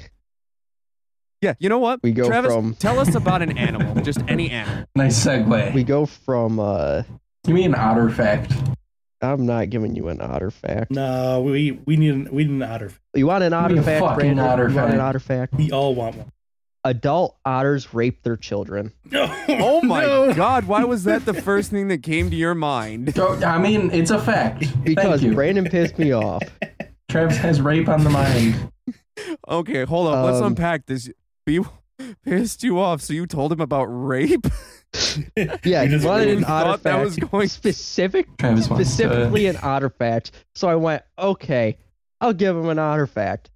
yeah you know what we go travis from tell us about an animal just any animal Nice segue. we go from uh Give me an otter fact. I'm not giving you an otter fact. No, we we need an, we need an otter. You want an otter fact, fucking Brandon? otter you want an otter fact? We all want one. Adult otters rape their children. oh my no. god why was that the first thing that came to your mind I mean, it's a fact. Because Thank you. Brandon pissed me off. Travis has rape on the mind. okay hold on let's Um, unpack this he pissed you off so you told him about rape Yeah, You he just wanted an otter thought that was going- specific, Travis wants to. specifically an otter fact. So I went, okay, I'll give him an otter fact.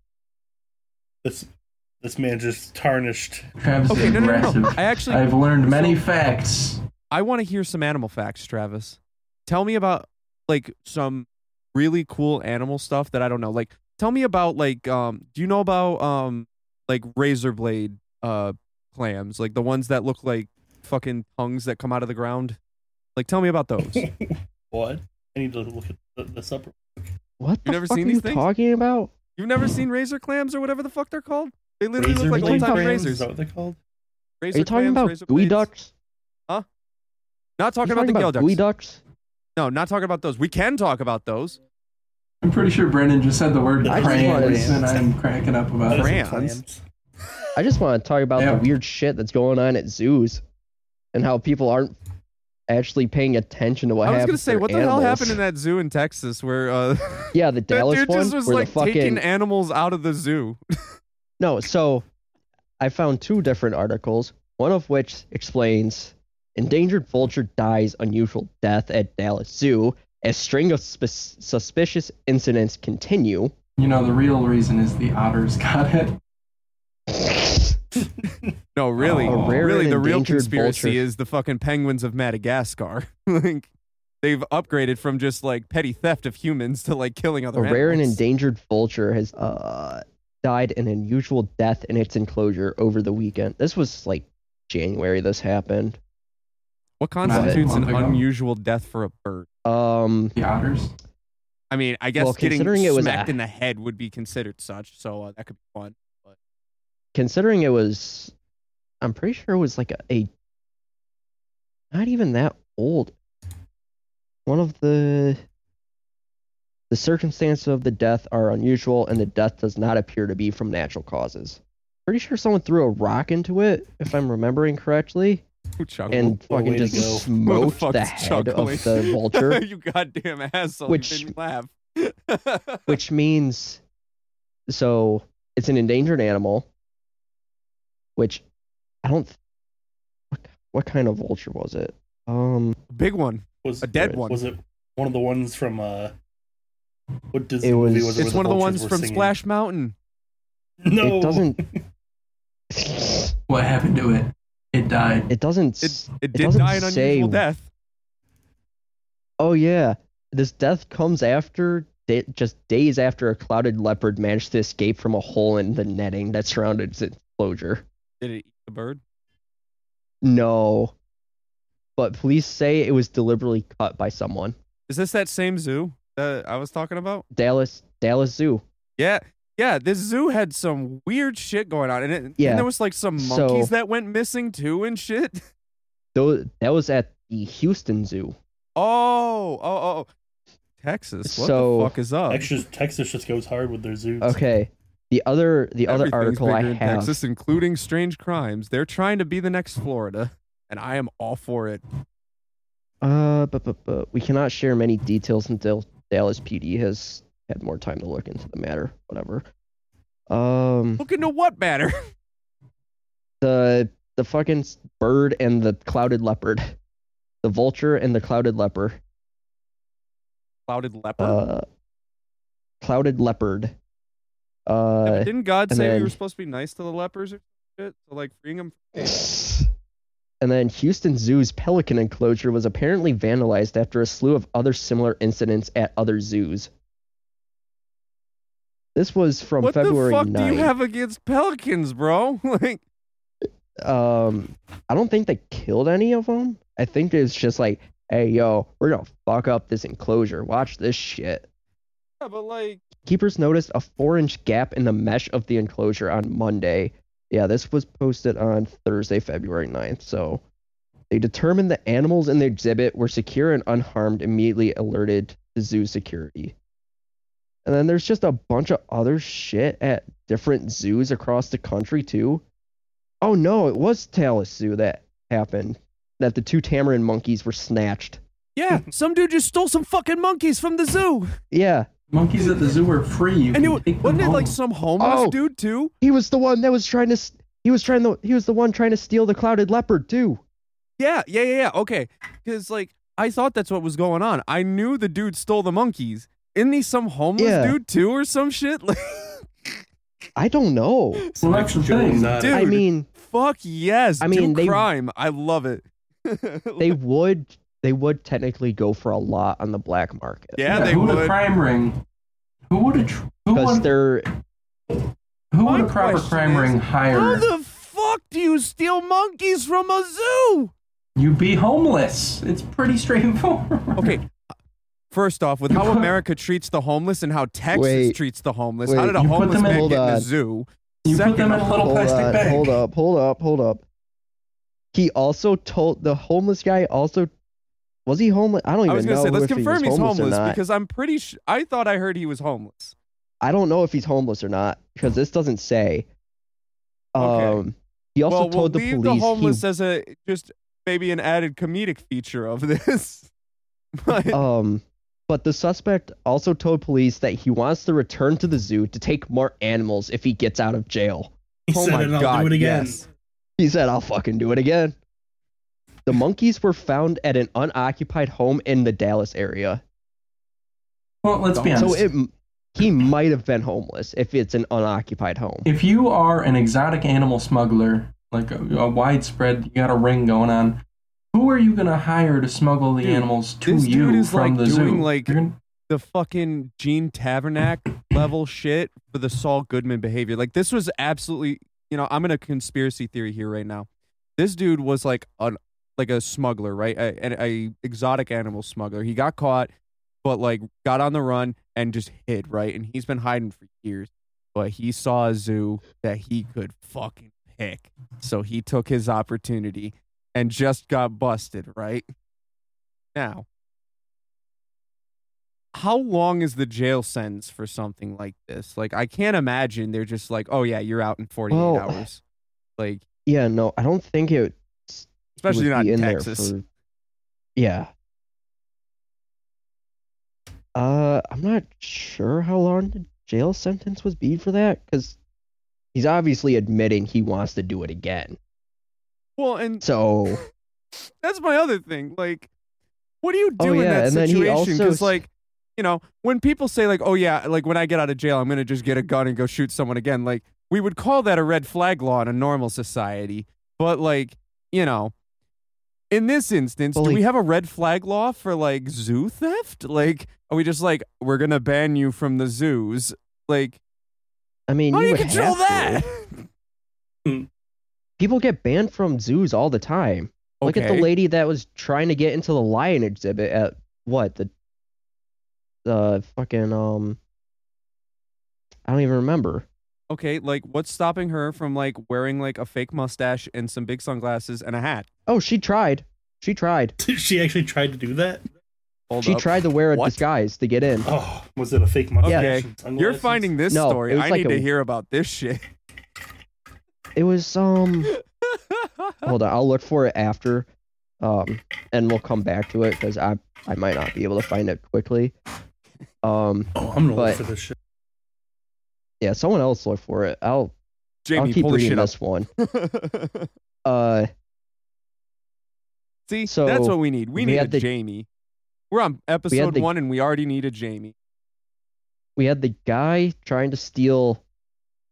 This this man just tarnished. Travis okay is no no no, no. i actually I've learned many So- facts. I want to hear some animal facts, Travis. Tell me about like some really cool animal stuff that I don't know. Like tell me about like um do you know about um like razor blade uh clams, like the ones that look like fucking tongues that come out of the ground? Like tell me about those. What? I need to look at th- this up. What the never fuck seen are these you things? talking about? You've never seen razor clams or whatever the fuck they're called? They literally Razor look like blade old timey clams? razors. Is that what they're called? Are you talking clams, about razor gooey blades? ducks? Not talking You about the gill ducks. geoducks? No, not talking about those. We can talk about those. I'm pretty sure Brendan just said the word I just crayons, wanted- and I'm cracking up about it. Crayons? I just want to talk about Yeah. the weird shit that's going on at zoos and how people aren't actually paying attention to what I was happens. gonna say, to what the their hell animals. happened in that zoo in Texas where uh, Yeah, the that Dallas dude one just was where like the fucking taking animals out of the zoo? No, so I found two different articles, one of which explains endangered vulture dies unusual death at Dallas Zoo as string of sp- suspicious incidents continue. You know, the real reason is the otters got it. No, really, A rare really, the real conspiracy vulture. is the fucking penguins of Madagascar. like they've upgraded from just like petty theft of humans to like killing other A other rare and endangered vulture has uh, died an unusual death in its enclosure over the weekend. This was like January this happened. What constitutes an ago. unusual death for a bird? Um, The otters. I mean, I guess Well, getting considering it was smacked a- in the head would be considered such, so uh, that could be fun. But considering it was i'm pretty sure it was like a, a not even that old one of the the circumstances of the death are unusual and the death does not appear to be from natural causes pretty sure someone threw a rock into it if i'm remembering correctly who and fucking just go. smoked fuck the is head chuckling? of the vulture you goddamn asshole! Which- you made me laugh. which means so it's an endangered animal which i don't what, what kind of vulture was it um big one, Was a dead one. was it one of the ones from uh what Disney It movie was- was it? It's one of the ones from singing? Splash Mountain. No, it doesn't What happened to it? It died. it doesn't It s- it did doesn't die an say- death. oh yeah this death comes after da- just days after a clouded leopard managed to escape from a hole in the netting that surrounded its enclosure Did it eat the bird? no but police say it was deliberately cut by someone Is this that same zoo that I was talking about? dallas dallas zoo Yeah, yeah. This zoo had some weird shit going on, and, it, and Yeah. there was like some So- monkeys that went missing too and shit. Though that was at the houston zoo Oh, oh, oh. Texas. What So- the fuck is up? Texas, Texas just goes hard with their zoos. okay the other the other article i in have Texas, including strange crimes. They're trying to be the next Florida, and I am all for it. Uh, but, but, but we cannot share many details until Dallas PD has had more time to look into the matter. Whatever. Um, Look into what matter? the the fucking bird and the clouded leopard, the vulture and the clouded leopard. Clouded leopard. Uh, clouded leopard. Yeah, Uh, didn't God say we then- were supposed to be nice to the lepers or shit? So like freeing them. And then Houston Zoo's pelican enclosure was apparently vandalized after a slew of other similar incidents at other zoos. This was from What February the fuck 9th. do you have against pelicans, bro? like, um i don't think they killed any of them i think it's just like hey yo we're gonna fuck up this enclosure watch this shit yeah, but like, keepers noticed a four inch gap in the mesh of the enclosure on monday yeah this was posted on thursday february 9th so they determined the animals in the exhibit were secure and unharmed immediately alerted the zoo security and then there's just a bunch of other shit at different zoos across the country too Oh no, it was Dallas Zoo that happened. That the two tamarin monkeys were snatched. yeah, some dude just stole some fucking monkeys from the zoo, Yeah, Monkeys at the zoo are free. You and can it take them wasn't it like some homeless Oh. dude too? he was the one that was trying to. He was trying to. He was the one trying to steal the clouded leopard too. Yeah, yeah, yeah, yeah. Okay, because like I thought that's what was going on. I knew the dude stole the monkeys. Isn't he some homeless Yeah. dude too, or some shit? Like, I don't know. Well, that's the thing. Dude. I mean, fuck yes. I mean, do they- crime. I love it. they would. They would technically go for a lot on the black market. yeah, they who would a would. crime ring? Who would a tr- who Because would they're. who would a proper crime is, ring How hire? the fuck do you steal monkeys from a zoo? You'd be homeless. It's pretty straightforward. Okay. First off, with how America treats the homeless and how Texas Wait. treats the homeless, Wait. how did a homeless them in- man Hold get in a zoo? You put them in a little plastic on, bag. hold up, hold up, hold up. he also told the homeless guy also was he homeless? I don't even know. I was gonna say, let's if he confirm he's homeless, homeless, because I'm pretty sure. I thought I heard he was homeless. I don't know if he's homeless or not because this doesn't say. Okay. Um, he also well, told we'll the leave police the homeless he as a just maybe an added comedic feature of this. but Um, but the suspect also told police that he wants to return to the zoo to take more animals if he gets out of jail. He oh said my it, I'll god, do it again. yes. He said, I'll fucking do it again. The monkeys were found at an unoccupied home in the Dallas area. Well, let's be honest. So it, he might have been homeless if it's an unoccupied home. if you are an exotic animal smuggler, like a, a widespread, you got a ring going on. Who are you gonna hire to smuggle the Dude, animals to this you dude is, from like, the doing, zoo? like- You're gonna- the fucking Gene Tavernack level shit for the Saul Goodman behavior. Like this was absolutely, you know, I'm in a conspiracy theory here right now. This dude was like an like a smuggler, right? A, a, a exotic animal smuggler. He got caught, but like got on the run and just hid, right? And he's been hiding for years. But he saw a zoo that he could fucking pick, so he took his opportunity and just got busted, right? Now, how long is the jail sentence for something like this? Like, I can't imagine they're just like, oh yeah, you're out in 48 Well, hours. Like, Yeah, no, I don't think it especially not in Texas. for. Yeah. Uh, I'm not sure how long the jail sentence was be for that because he's obviously admitting he wants to do it again. Well, and So that's my other thing. Like, what do you do Oh, in yeah, that and situation? Because, like, you know, when people say like, "Oh yeah," like when I get out of jail, I'm gonna just get a gun and go shoot someone again. Like, we would call that a red flag law in a normal society. But like, you know, in this instance, Well, do we have a red flag law for like zoo theft? Like, are we just like we're gonna ban you from the zoos? Like, I mean, how do you would control have that? to. People get banned from zoos all the time. Look at the lady that was trying to get into the lion exhibit at what the the fucking um I don't even remember. Okay, like what's stopping her from like wearing like a fake mustache and some big sunglasses and a hat? Oh, she tried. She tried. she actually tried to do that. Hold she up. tried to wear a What? disguise to get in. Oh, was it a fake mustache? Okay, You're finding this No, story. I like need to hear about this shit. It was um hold on, I'll look for it after. Um and we'll come back to it because I I might not be able to find it quickly. Um Oh, I'm gonna But- look for this shit. Yeah, someone else look for it. I'll Jamie, I'll keep pull the reading this one. Uh See, So, that's what we need. We, we need a the- Jamie. We're on episode the- one, and we already need a Jamie. we had the guy trying to steal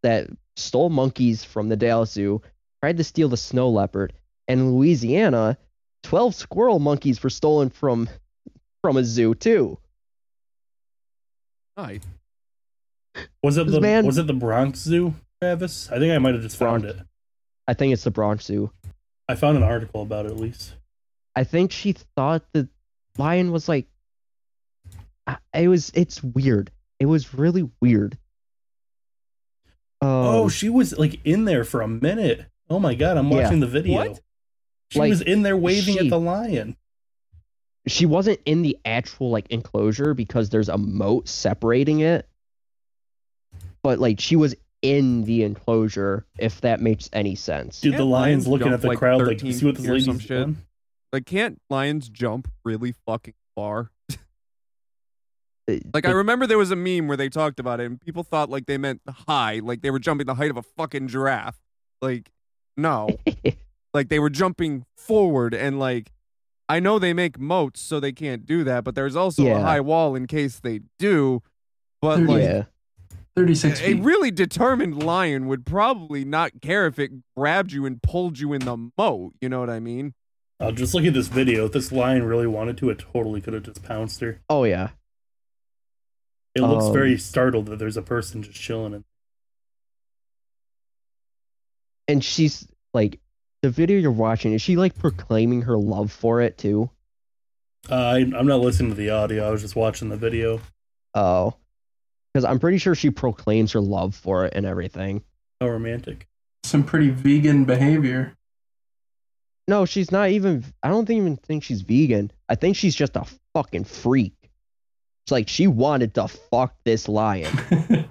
that stole monkeys from the Dallas Zoo, tried to steal the snow leopard, and in Louisiana, twelve squirrel monkeys were stolen from from a zoo too. Nice. Was it This the man- was it the Bronx Zoo, Travis? I think I might have just found it. I think it's the Bronx Zoo. I found an article about it at least. I think she thought the lion was like. It was. It's weird. It was really weird. Um, oh, she was like in there for a minute. Oh my god, I'm Yeah. watching the video. What? She Like, was in there waving she- at the lion. she wasn't in the actual like enclosure because there's a moat separating it but like she was in the enclosure if that makes any sense Dude, the Can't lion's lions looking at the like, crowd like, 13 see what this feet or some lady's shit? doing? Like, can't lions jump really fucking far? Like, I remember there was a meme where they talked about it, and people thought like they meant high, like they were jumping the height of a fucking giraffe. Like, no, like they were jumping forward, and like I know they make moats, so they can't do that, but there's also a high wall in case they do. But like, yeah 36 a really determined lion would probably not care if it grabbed you and pulled you in the moat. You know what I mean? Oh, just look at this video. If this lion really wanted to, it totally could have just pounced her. oh yeah It looks Um, very startled that there's a person just chilling. In. and she's like the video you're watching is she like proclaiming her love for it too Uh, I, I'm not listening to the audio. I was just watching the video. oh because i'm pretty sure she proclaims her love for it and everything How romantic. Some pretty vegan behavior. No, she's not even. I don't think, even think she's vegan. I think she's just a fucking freak. It's like she wanted to fuck this lion.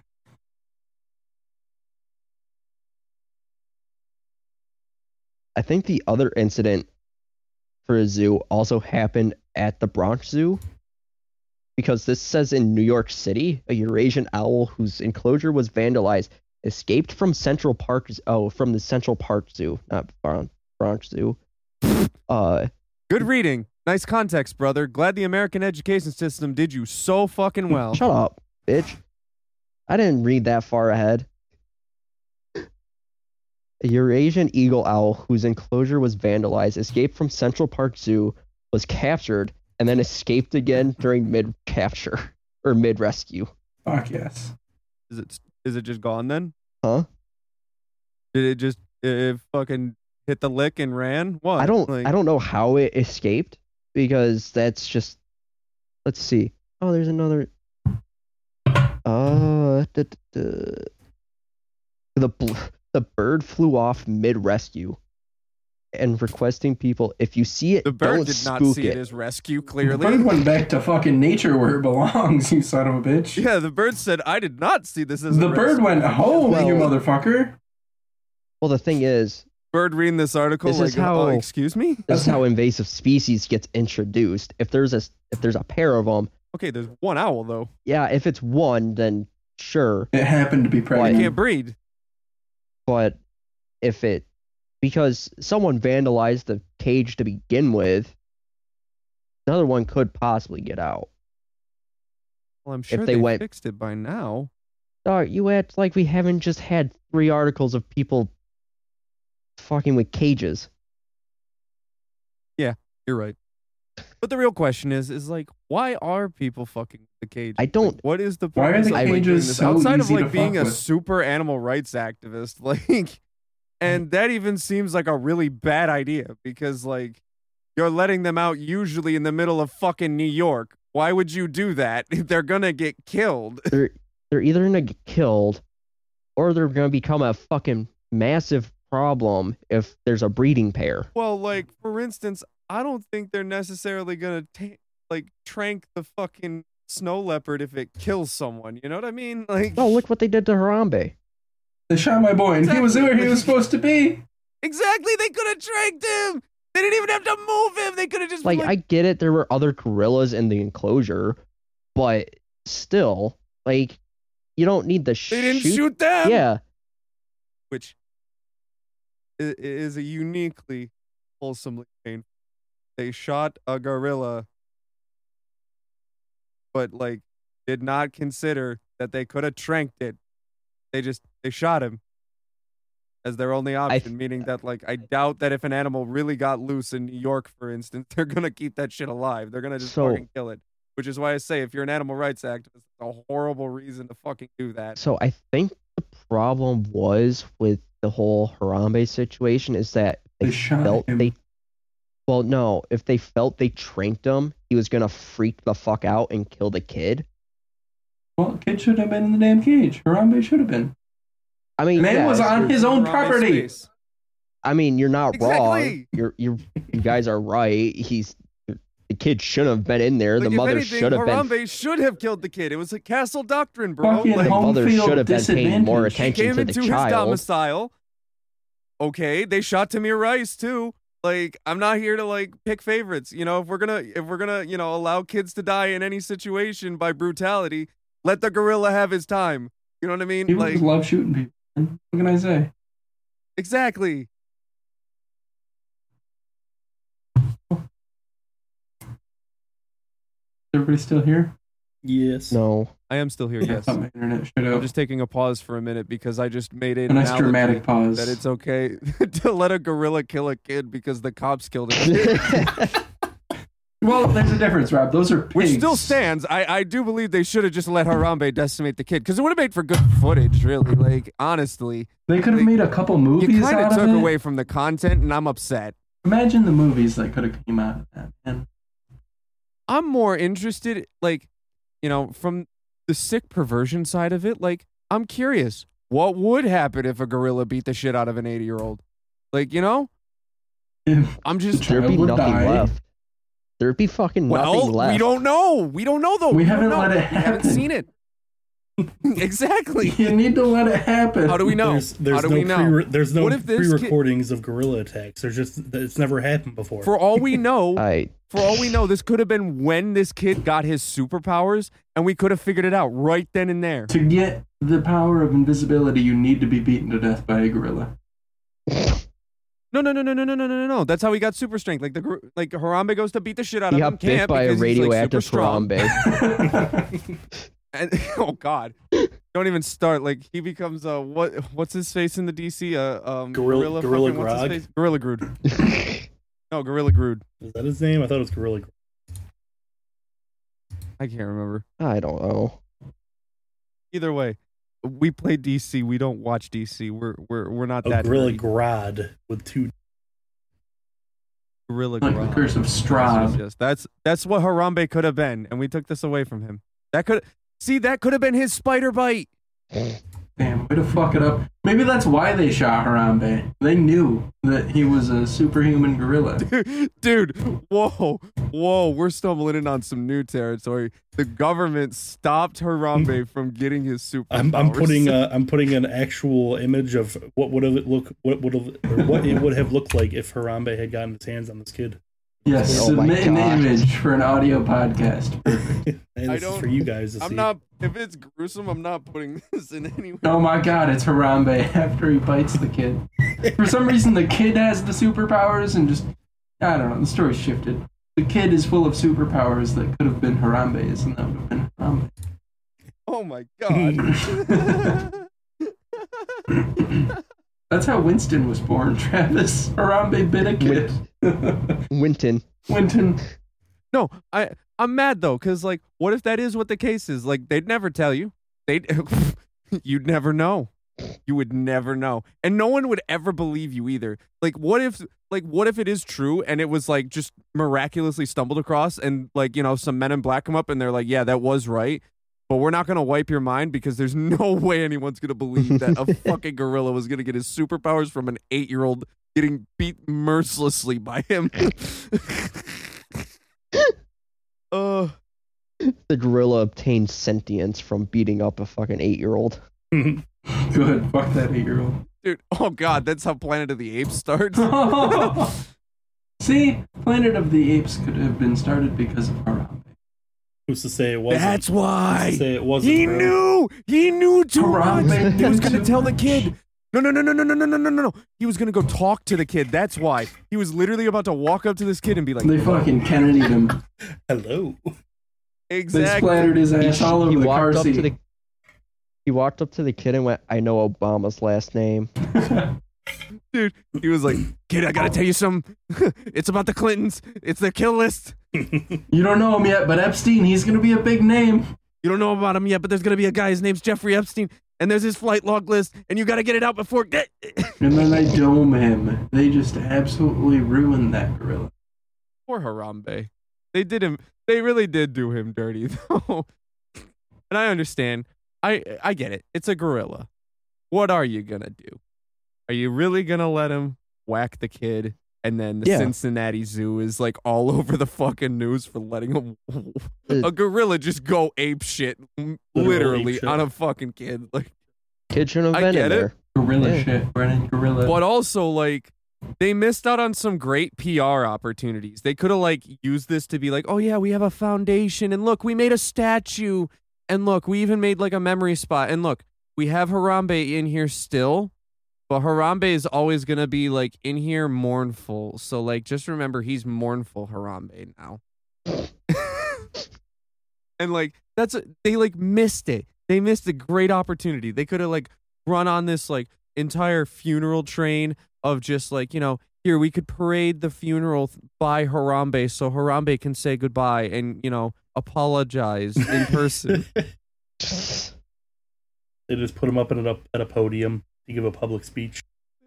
I think the other incident for a zoo also happened at the Bronx Zoo because this says in New York City, a Eurasian owl whose enclosure was vandalized escaped from Central Park. Oh, from the Central Park Zoo, not Bron- Bronx Zoo. Uh, Good reading. Nice context, brother. Glad the American education system did you so fucking well. shut up, bitch. I didn't read that far ahead. A Eurasian eagle owl whose enclosure was vandalized escaped from Central Park Zoo, was captured, and then escaped again during mid capture or mid rescue. Fuck yes. Is it is it just gone then? Huh? Did it just it fucking hit the lick and ran? What? I don't Like, I don't know how it escaped because that's just let's see. Oh, there's another uh duh, duh, duh. the bl- the bird flew off mid rescue and requesting people if you see it The bird don't did not spook see it it. as rescue. Clearly, the bird went back to fucking nature where it belongs, you son of a bitch. Yeah, the bird said, "I did not see this as a The bird rescue." went home, you Well- motherfucker. well, the thing is, Bird reading this article. This like, is how- oh, excuse me. this is how invasive species gets introduced. If there's a if there's a pair of them, Okay, there's one owl though. yeah, if it's one, then sure. It happened to be You pregnant. can't breed. but if it because someone vandalized the cage to begin with another one could possibly get out Well, I'm sure they they, went- fixed it by now. Dog, you act like we haven't just had three articles of people fucking with cages Yeah, You're right. But the real question is, is like, why are people fucking the cage? I don't- Like, what is the Why are purpose the of, like, cages so outside easy of to like being a with? super animal rights activist? Like, Mm. and that even seems like a really bad idea because like you're letting them out usually in the middle of fucking New York. Why would you do that? They're gonna get killed. they're they're either gonna get killed or they're gonna become a fucking massive problem if there's a breeding pair Well, like for instance, I don't think they're necessarily gonna ta- like trank the fucking snow leopard if it kills someone. You know what I mean? Like, oh look what they did to harambe They shot my boy, and he was where he was supposed to be. exactly. They could have tranked him. They didn't even have to move him. They could have just like been I get it, there were other gorillas in the enclosure, but still, like you don't need to they didn't shoot. shoot them. Yeah, which i- is a uniquely wholesomely painful. They shot a gorilla, but like did not consider that they could have tranked it. They just they shot him as their only option, meaning that like I doubt that if an animal really got loose in New York, for instance, they're gonna keep that shit alive. They're gonna just So- fucking kill it. Which is why I say if you're an animal rights activist, it's a horrible reason to fucking do that. so I think the problem was with the whole Harambe situation is that they, They shot felt him. they. Well, no, if they felt they tranked him, he was gonna freak the fuck out and kill the kid. Well, kid should have been in the damn cage. Harambe should have been. I mean, The man yeah, was on his own Harambe's property. face. I mean, you're not wrong. You're you're you guys are right. He's the kid should have been in there. Like, the if mother anything, should have been. Harambe should have killed the kid. It was a castle doctrine, bro. Fucking Like, home mother field should have been paying more attention came to the into his child. domicile. Okay, they shot Tamir Rice too. Like, I'm not here to like pick favorites. You know, if we're gonna if we're gonna you know allow kids to die in any situation by brutality, let the gorilla have his time. You know what I mean? People like, just love shooting people. What can I say? exactly. Is everybody still here? Yes. No, I am still here. Yes. my internet should I'm have. just taking a pause for a minute because I just made it A nice dramatic pause. that it's okay to let a gorilla kill a kid because the cops killed a kid. Well, there's a difference, Rob. Those are pigs. Which still stands. I, I do believe they should have just let Harambe decimate the kid because it would have made for good footage, really. Like, honestly, They could have Like, made a couple movies you movies kind out of of took it. away from the content, and I'm upset. Imagine the movies that could have came out of that. Man. I'm more interested, like, you know, from the sick perversion side of it. Like, I'm curious what would happen if a gorilla beat the shit out of an 80 year old? Like, you know, I'm just There'd be nothing die. left. There'd be fucking well, nothing left. we don't know. We don't know though. We don't haven't know. let it We haven't seen it. exactly. You need to let it happen. How do we know? There's, there's How do no we know? pre there's no What if this kid- pre-recordings of guerrilla attacks. There's just it's never happened before. For all we know, I for all we know, this could have been when this kid got his superpowers, and we could have figured it out right then and there. To get the power of invisibility, you need to be beaten to death by a gorilla. No, no, no, no, no, no, no, no, no. That's how he got super strength. Like the gr- like Harambe goes to beat the shit out he of him. got bit by a because he's, like, radioactive super strong. Harambe. And oh god, don't even start. Like he becomes uh what what's his face in the DC uh um Gorilla- Gorilla fucking- what's his Grodd? face? Gorilla Grodd. No, Gorilla Grodd. Is that his name? I thought it was Gorilla. I can't remember. I don't know. Either way, we play DC. We don't watch DC. We're we're we're not Oh, that Gorilla nerdy. Grodd with two. Gorilla like the curse of Yes, Strahd. yes, yes. That's that's what Harambe could have been, and we took this away from him. That could see that could have been his spider bite. Damn, way to fuck it up. Maybe that's why they shot Harambe. They knew that he was a superhuman gorilla. Dude, whoa, whoa, we're stumbling in on some new territory. The government stopped Harambe from getting his superpowers. I'm, I'm putting uh, I'm putting an actual image of what would have it look what would have what it would have looked like if Harambe had gotten his hands on this kid. Yes, Oh submit an image for an audio podcast. Perfect. And I this is don't- for you guys to I'm see. not. If it's gruesome, I'm not putting this in any way. Oh my god, it's Harambe after he bites the kid. For some reason, the kid has the superpowers and just. I don't know, the story shifted. The kid is full of superpowers that could have been Harambe's, and that would have been Harambe. Um, oh my god. That's how Winston was born, Travis. Harambe bit a kid. Winton. Winton. no, I I'm mad though, cause like, what if that is what the case is? Like, they'd never tell you. They'd you'd never know. You would never know, and no one would ever believe you either. Like, what if like what if it is true and it was like just miraculously stumbled across, and like you know some men in black come up and they're like, yeah, that was right. But we're not gonna wipe your mind because there's no way anyone's gonna believe that a fucking gorilla was gonna get his superpowers from an eight year old getting beat mercilessly by him. uh, The gorilla obtained sentience from beating up a fucking eight year old. Good. Fuck that eight year old. dude, oh god, that's how Planet of the Apes starts. See, Planet of the Apes could have been started because of Harambe. Who's to say it wasn't? That's Who's to why say it wasn't. he real? knew. He knew too Harambe much. He was gonna too tell the kid. No, no, no, no, no, no, no, no, no, no, no. He was gonna go talk to the kid. That's why he was literally about to walk up to this kid and be like, They fucking Kennedy'd him. Hello. They splattered his He, ass all over he the car seat. the he walked up to the kid and went, I know Obama's last name. dude. He was like, "Kid, I gotta tell you something. it's about the Clintons. It's their kill list. you don't know him yet, but Epstein, he's gonna be a big name. You don't know about him yet, but there's gonna be a guy. His name's Jeffrey Epstein, and there's his flight log list, and you gotta get it out before." Get And then they dome him. They just absolutely ruined that gorilla. Poor Harambe. They did him. They really did do him dirty, though. and I understand. I I get it. It's a gorilla. What are you gonna do? Are you really gonna let him whack the kid? And then the Yeah. Cincinnati Zoo is like all over the fucking news for letting him, Uh, a gorilla just go ape shit, m- Literal literally ape shit. on a fucking kid. Like, Kid shouldn't have I been get in it. there. Gorilla Yeah. shit, Brennan. Gorilla. but also like they missed out on some great PR opportunities. They could have like used this to be like, oh yeah, we have a foundation, and look, we made a statue, and look, we even made like a memory spot, and look, we have Harambe in here still, but Harambe is always gonna be like in here mournful. So like, just remember he's mournful Harambe now. and like that's a, they like missed it. They missed a great opportunity. They could have like run on this like entire funeral train of just like you know here we could parade the funeral by Harambe so Harambe can say goodbye and you know apologize in person. They just put him up at a, at a podium to give a public speech.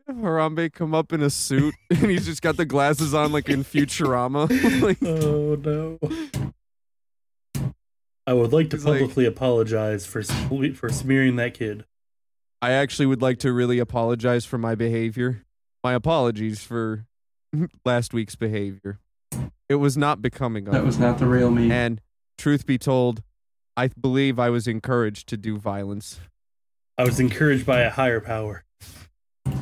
Harambe come up in a suit and he's just got the glasses on like in Futurama. like, Oh no. I would like to He's like- publicly apologize for for smearing that kid. I actually would like to really apologize for my behavior. My apologies for last week's behavior. It was not becoming of That was not the real me. And truth be told, I believe I was encouraged to do violence. I was encouraged by a higher power.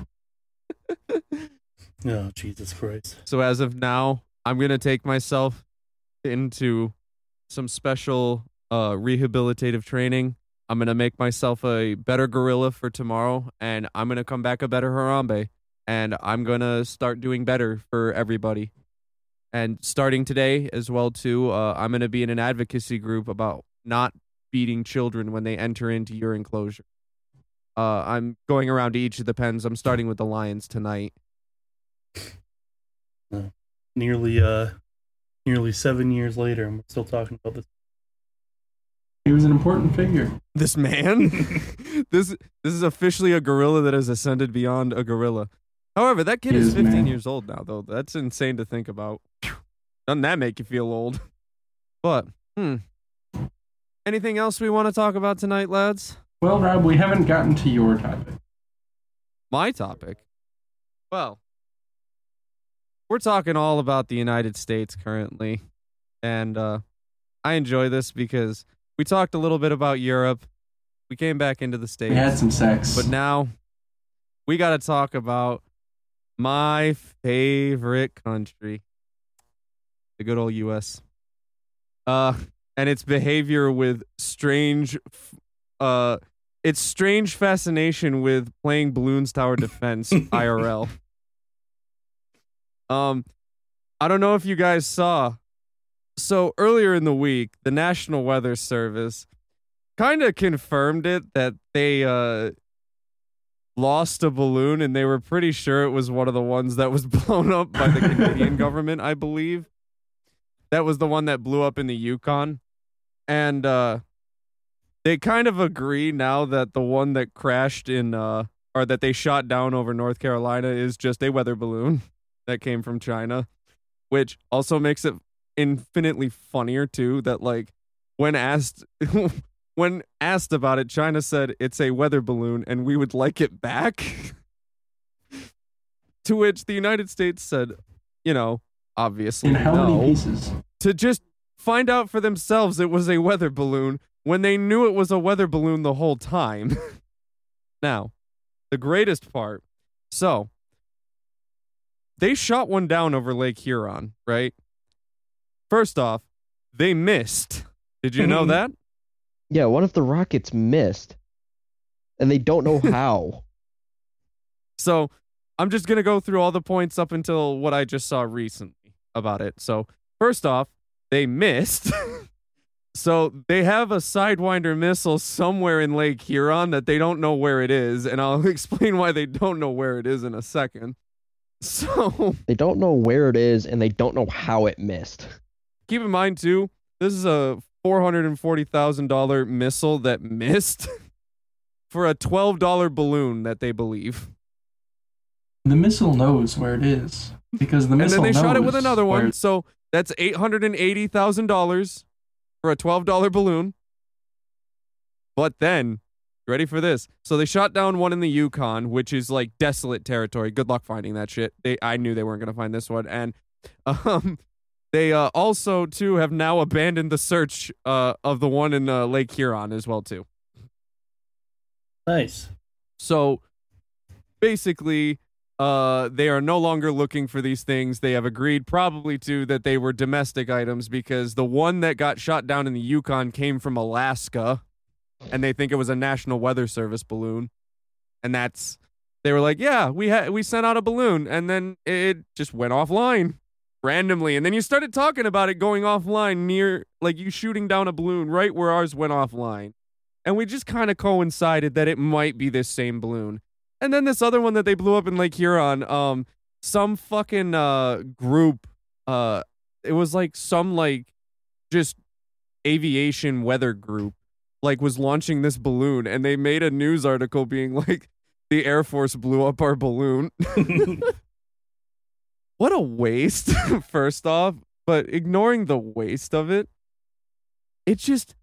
Oh, Jesus Christ. So as of now, I'm gonna take myself into some special uh, rehabilitative training. I'm gonna make myself a better gorilla for tomorrow, and I'm gonna come back a better Harambe, and I'm gonna start doing better for everybody. And starting today as well too, uh, I'm gonna be in an advocacy group about not beating children when they enter into your enclosure. Uh, I'm going around to each of the pens. I'm starting with the lions tonight. Nearly uh nearly seven years later and we're still talking about this. he was an important figure. this man this this is officially a gorilla that has ascended beyond a gorilla however that kid He is is, 15 man. years old now though that's insane to think about doesn't that make you feel old but hmm anything else we want to talk about tonight lads Well, Rob, we haven't gotten to your topic. my topic well we're talking all about the united states currently and uh i enjoy this because we talked a little bit about europe we came back into the states We had some sex. But now we got to talk about my favorite country, the good old U.S. Uh, and its behavior with strange, f- uh, its strange fascination with playing Bloons Tower Defense IRL. Um, I don't know if you guys saw. So earlier in the week, the National Weather Service kind of confirmed it that they uh lost a balloon and they were pretty sure it was one of the ones that was blown up by the Canadian government, I believe. That was the one that blew up in the Yukon. And uh they kind of agree now that the one that crashed in uh or that they shot down over North Carolina is just a weather balloon that came from China, which also makes it infinitely funnier too that like when asked when asked about it, China said it's a weather balloon and we would like it back. to which the United States said, you know, obviously in how no. To just find out for themselves it was a weather balloon when they knew it was a weather balloon the whole time. now, the greatest part. So, they shot one down over Lake Huron, right? First off, they missed. Did you know mm-hmm. that? Yeah, what if the rockets missed? And they don't know how. So I'm just going to go through all the points up until what I just saw recently about it. So, first off, they missed. so they have a Sidewinder missile somewhere in Lake Huron that they don't know where it is. And I'll explain why they don't know where it is in a second. So they don't know where it is and they don't know how it missed. keep in mind, too, this is a $440,000 missile that missed for a $12 balloon that they believe. The missile knows where it is because the missile. and then they shot it with another where one. So that's eight hundred and eighty thousand dollars for a twelve dollar balloon. But then, ready for this? So they shot down one in the Yukon, which is like desolate territory. Good luck finding that shit. They, I knew they weren't gonna find this one, and um, they uh, also too have now abandoned the search uh of the one in uh, Lake Huron as well too. Nice. So basically, uh, they are no longer looking for these things. They have agreed, probably to, that they were domestic items because the one that got shot down in the Yukon came from Alaska, and they think it was a National Weather Service balloon, and that's they were like, yeah, we had we sent out a balloon, and then it just went offline randomly, and then you started talking about it going offline near like you shooting down a balloon right where ours went offline. And we just kind of coincided that it might be this same balloon. And then this other one that they blew up in Lake Huron, um, some fucking uh group, uh, it was like some like just aviation weather group, like was launching this balloon, and they made a news article being like, the Air Force blew up our balloon. what a waste, first off. But ignoring the waste of it, it just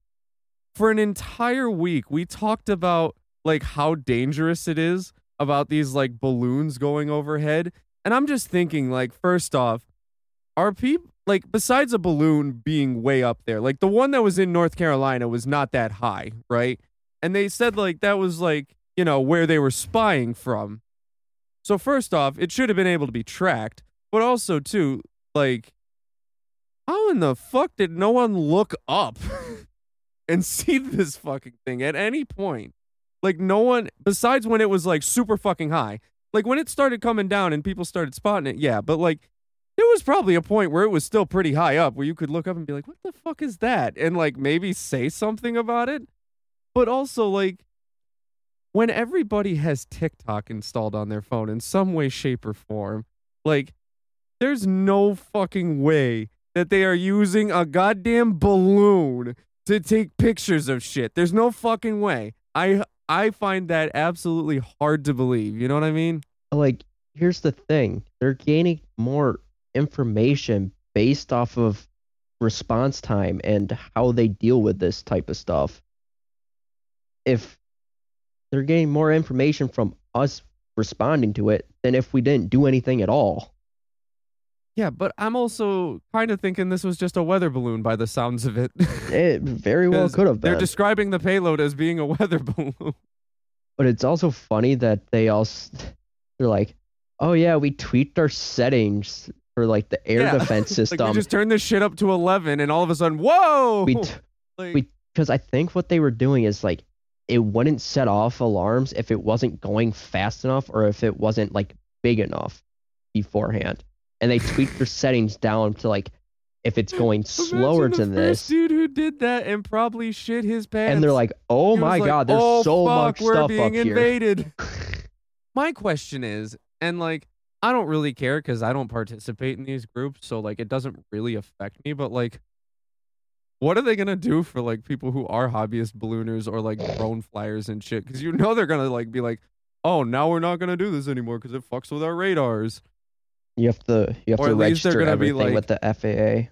for an entire week we talked about like how dangerous it is about these like balloons going overhead And I'm just thinking, like, first off, are people like besides a balloon being way up there, like the one that was in North Carolina was not that high, right? And they said like that was like, you know, where they were spying from. So first off, it should have been able to be tracked, but also too, like how in the fuck did no one look up and see this fucking thing at any point? Like no one besides when it was like super fucking high. Like when it started coming down and people started spotting it, yeah, but like there was probably a point where it was still pretty high up where you could look up and be like, what the fuck is that? And like maybe say something about it. But also, like, when everybody has TikTok installed on their phone in some way, shape, or form, like, there's no fucking way that they are using a goddamn balloon to take pictures of shit. There's no fucking way. I I find that absolutely hard to believe. You know what I mean? Like, here's the thing: they're gaining more information based off of response time and how they deal with this type of stuff. If they're getting more information from us responding to it than if we didn't do anything at all. Yeah, but I'm also kind of thinking this was just a weather balloon by the sounds of it. It very well could have been. They're describing the payload as being a weather balloon. but it's also funny that they all s- they're like, "Oh yeah, we tweaked our settings for like the air Yeah. defense like system." we just turned this shit up to 11 and all of a sudden, whoa! we t- Like, we- because I think what they were doing is like it wouldn't set off alarms if it wasn't going fast enough or if it wasn't like big enough beforehand. And they tweaked their settings down to like if it's going slower to this. Dude who did that and probably shit his pants. And they're like, "Oh He my like, god, there's "Oh, so fuck, much we're stuff being up here." invaded. My question is, and like, I don't really care because I don't participate in these groups, so like, it doesn't really affect me. But like, what are they gonna do for like people who are hobbyist ballooners or like drone flyers and shit? Because you know they're gonna like be like, oh, now we're not gonna do this anymore because it fucks with our radars. You have to you have Or to at least they're register everything with the FAA.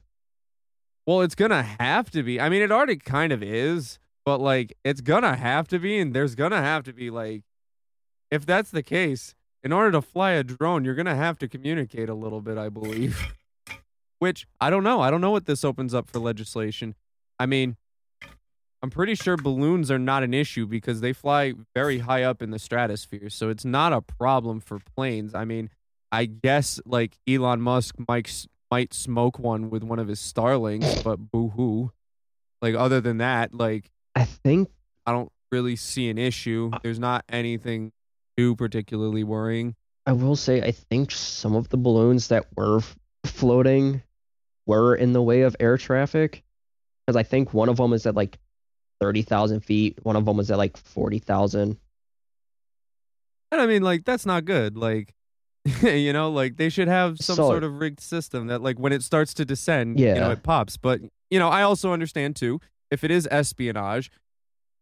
Well, it's gonna have to be. I mean, it already kind of is, but like, it's gonna have to be, and there's gonna have to be like, if that's the case, in order to fly a drone, you're gonna have to communicate a little bit, I believe. Which I don't know. I don't know what this opens up for legislation. I mean, I'm pretty sure balloons are not an issue because they fly very high up in the stratosphere, so it's not a problem for planes. I mean, I guess like Elon Musk might might smoke one with one of his Starlinks, but boo hoo. Like other than that, like I think I don't really see an issue. There's not anything too particularly worrying. I will say I think some of the balloons that were floating were in the way of air traffic because I think one of them is at like thirty thousand feet, one of them was at like forty thousand. And I mean, like that's not good. Like, you know, like they should have some So- sort of rigged system that, like, when it starts to descend, you know, Yeah. it pops. But you know, I also understand too if it is espionage,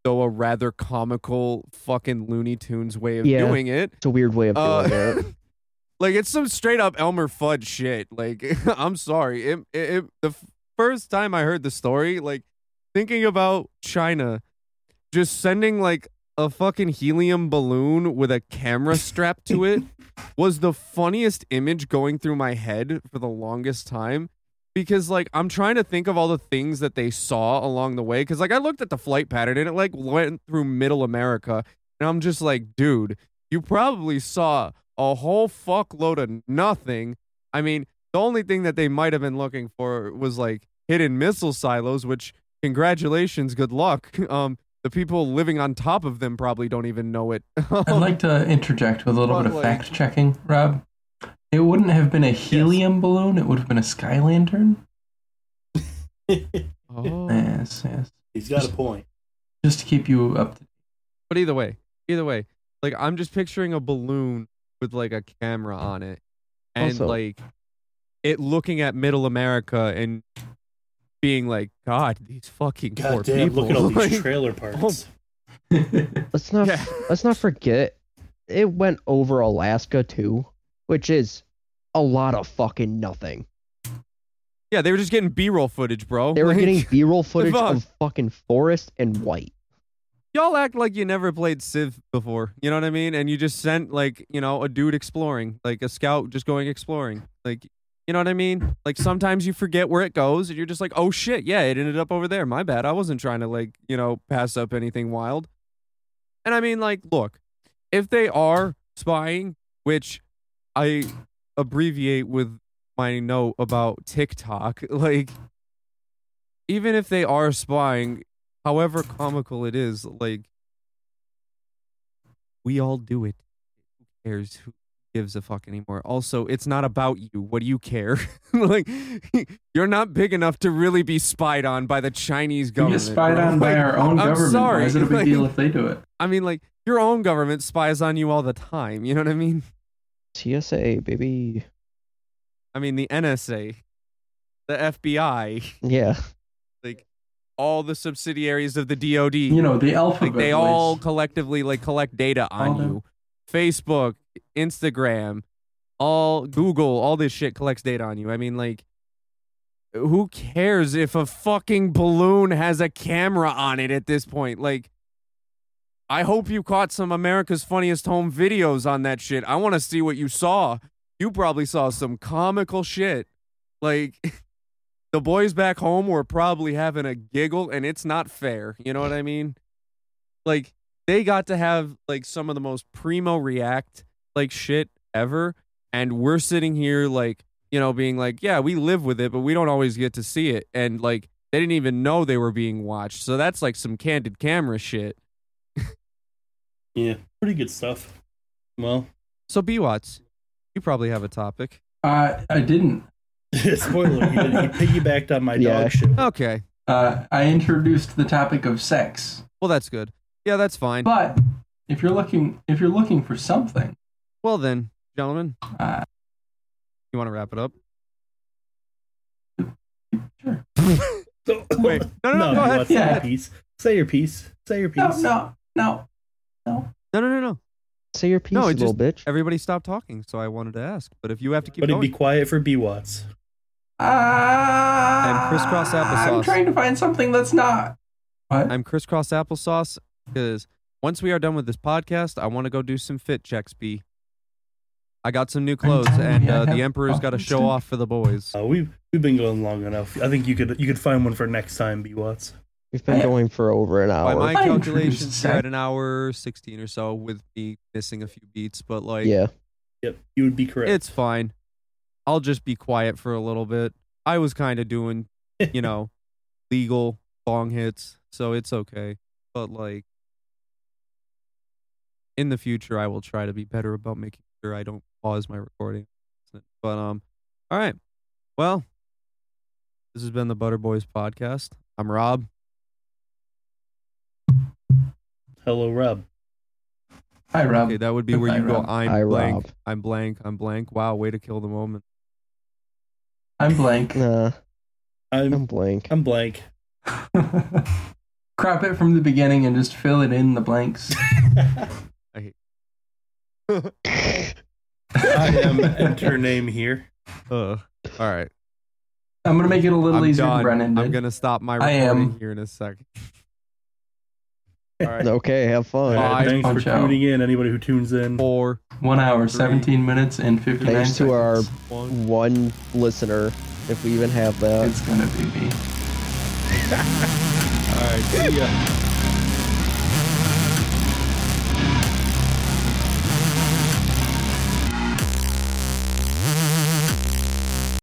though a rather comical fucking Looney Tunes way of Yeah. doing it. It's a weird way of doing Uh, it. like it's some straight up Elmer Fudd shit. Like I'm sorry, it, it, it- the first time I heard the story, like thinking about China just sending like a fucking helium balloon with a camera strapped to it was the funniest image going through my head for the longest time because like I'm trying to think of all the things that they saw along the way because like I looked at the flight pattern and it like went through middle America and I'm just like dude you probably saw a whole fuckload of nothing. I mean the only thing that they might have been looking for was like hidden missile silos which congratulations good luck. Um the people living on top of them probably don't even know it I'd like to interject with a little But, bit of like- fact checking, Rob. It wouldn't have been a helium balloon, it would have been a sky lantern. oh. Yes, yes. He's got a point. Just to keep you up to But either way, either way, like I'm just picturing a balloon with like a camera on it, and Also- like it looking at Middle America and being like, God, these fucking poor damn, people. look at all these Like, trailer oh parks. Let's not yeah. let's not forget it went over Alaska too, which is a lot of fucking nothing. yeah, they were just getting B-roll footage, bro. They were Like, getting B-roll footage fuck? of fucking forest and white. Y'all act like you never played Civ before. You know what I mean? And you just sent like, you know, a dude exploring, like a scout just going exploring. Like, you know what I mean? Like sometimes you forget where it goes and you're just like, "Oh shit, yeah, it ended up over there. My bad. I wasn't trying to like, you know, pass up anything wild." And I mean, like, look, if they are spying, which I abbreviate with my note about TikTok, like even if they are spying, however comical it is, like we all do it. Who cares? Who gives a fuck anymore? Also, it's not about you. What do you care? like you're not big enough to really be spied on by the Chinese We government. get spied bro. on by our own I'm government. sorry, Why is it a big like- deal if they do it? I mean, like your own government spies on you all the time. You know what I mean? TSA, baby. I mean, the NSA, the FBI, Yeah. like all the subsidiaries of the DoD. You know, the alphabet. like they all collectively like collect data on All them. you. Facebook, Instagram, all Google, all this shit collects data on you. I mean, like, who cares if a fucking balloon has a camera on it at this point? Like, I hope you caught some America's Funniest Home videos on that shit. I want to see what you saw. You probably saw some comical shit. Like, the boys back home were probably having a giggle, and it's not fair. You know what I mean? Like, they got to have like some of the most primo react like shit ever and we're sitting here like you know being like yeah we live with it but we don't always get to see it and like they didn't even know they were being watched so that's like some candid camera shit Yeah, pretty good stuff. Well, so b watts you probably have a topic Uh, I didn't. spoiler, he, did, he piggybacked on my Yeah. dog shit. okay Uh, I introduced the topic of sex. well that's good yeah that's fine But if you're looking, if you're looking for something, well then gentlemen uh, you want to wrap it up sure. So, Wait, no, no, no, go ahead. Say Yeah. your piece. Say your piece. Say your No, piece. no, no, no. no no no no Say your piece, No, you it little just- bitch. everybody stopped talking so i wanted to ask but if you have to keep But going be quiet for B Watts. Uh, crisscross I'm applesauce. trying to find something that's not. What? I'm crisscross applesauce because once we are done with this podcast, I want to go do some fit checks. B. I got some new clothes, and uh, the emperor's got to show off for the boys. Uh, we've we've been going long enough. I think you could you could find one for next time, B Watts. We've been going for over an hour. By hour. my calculations, introduced you're at an hour sixteen or so, with me missing a few beats. But like, yeah. Yep, you would be correct. it's fine. I'll just be quiet for a little bit. I was kind of doing, you know, legal bong hits, so it's okay. But like, in the future, I will try to be better about making sure I don't pause my recording. But um, all right. Well, this has been the Butter Boys podcast. I'm Rob. Hello, Rob. Hi, Rob. Okay, that would be where Hi, you go. Rob. I'm Hi, blank. Rob. I'm blank. I'm blank. Wow, way to kill the moment. I'm blank. Nah, I'm I'm blank. I'm blank. Crop it from the beginning and just fill it in the blanks. I am enter name here. Uh, all right. I'm gonna make it a little I'm easier done. than Brennan did. I'm gonna stop my I recording am. here in a second. All right. Okay, have fun. All right, Bye. thanks for Punch out. tuning in. Anybody who tunes in. Four, One hour, Three. 17 minutes, and 59 Thanks to our seconds. one. one listener, if we even have that. It's gonna be me. All right. See ya.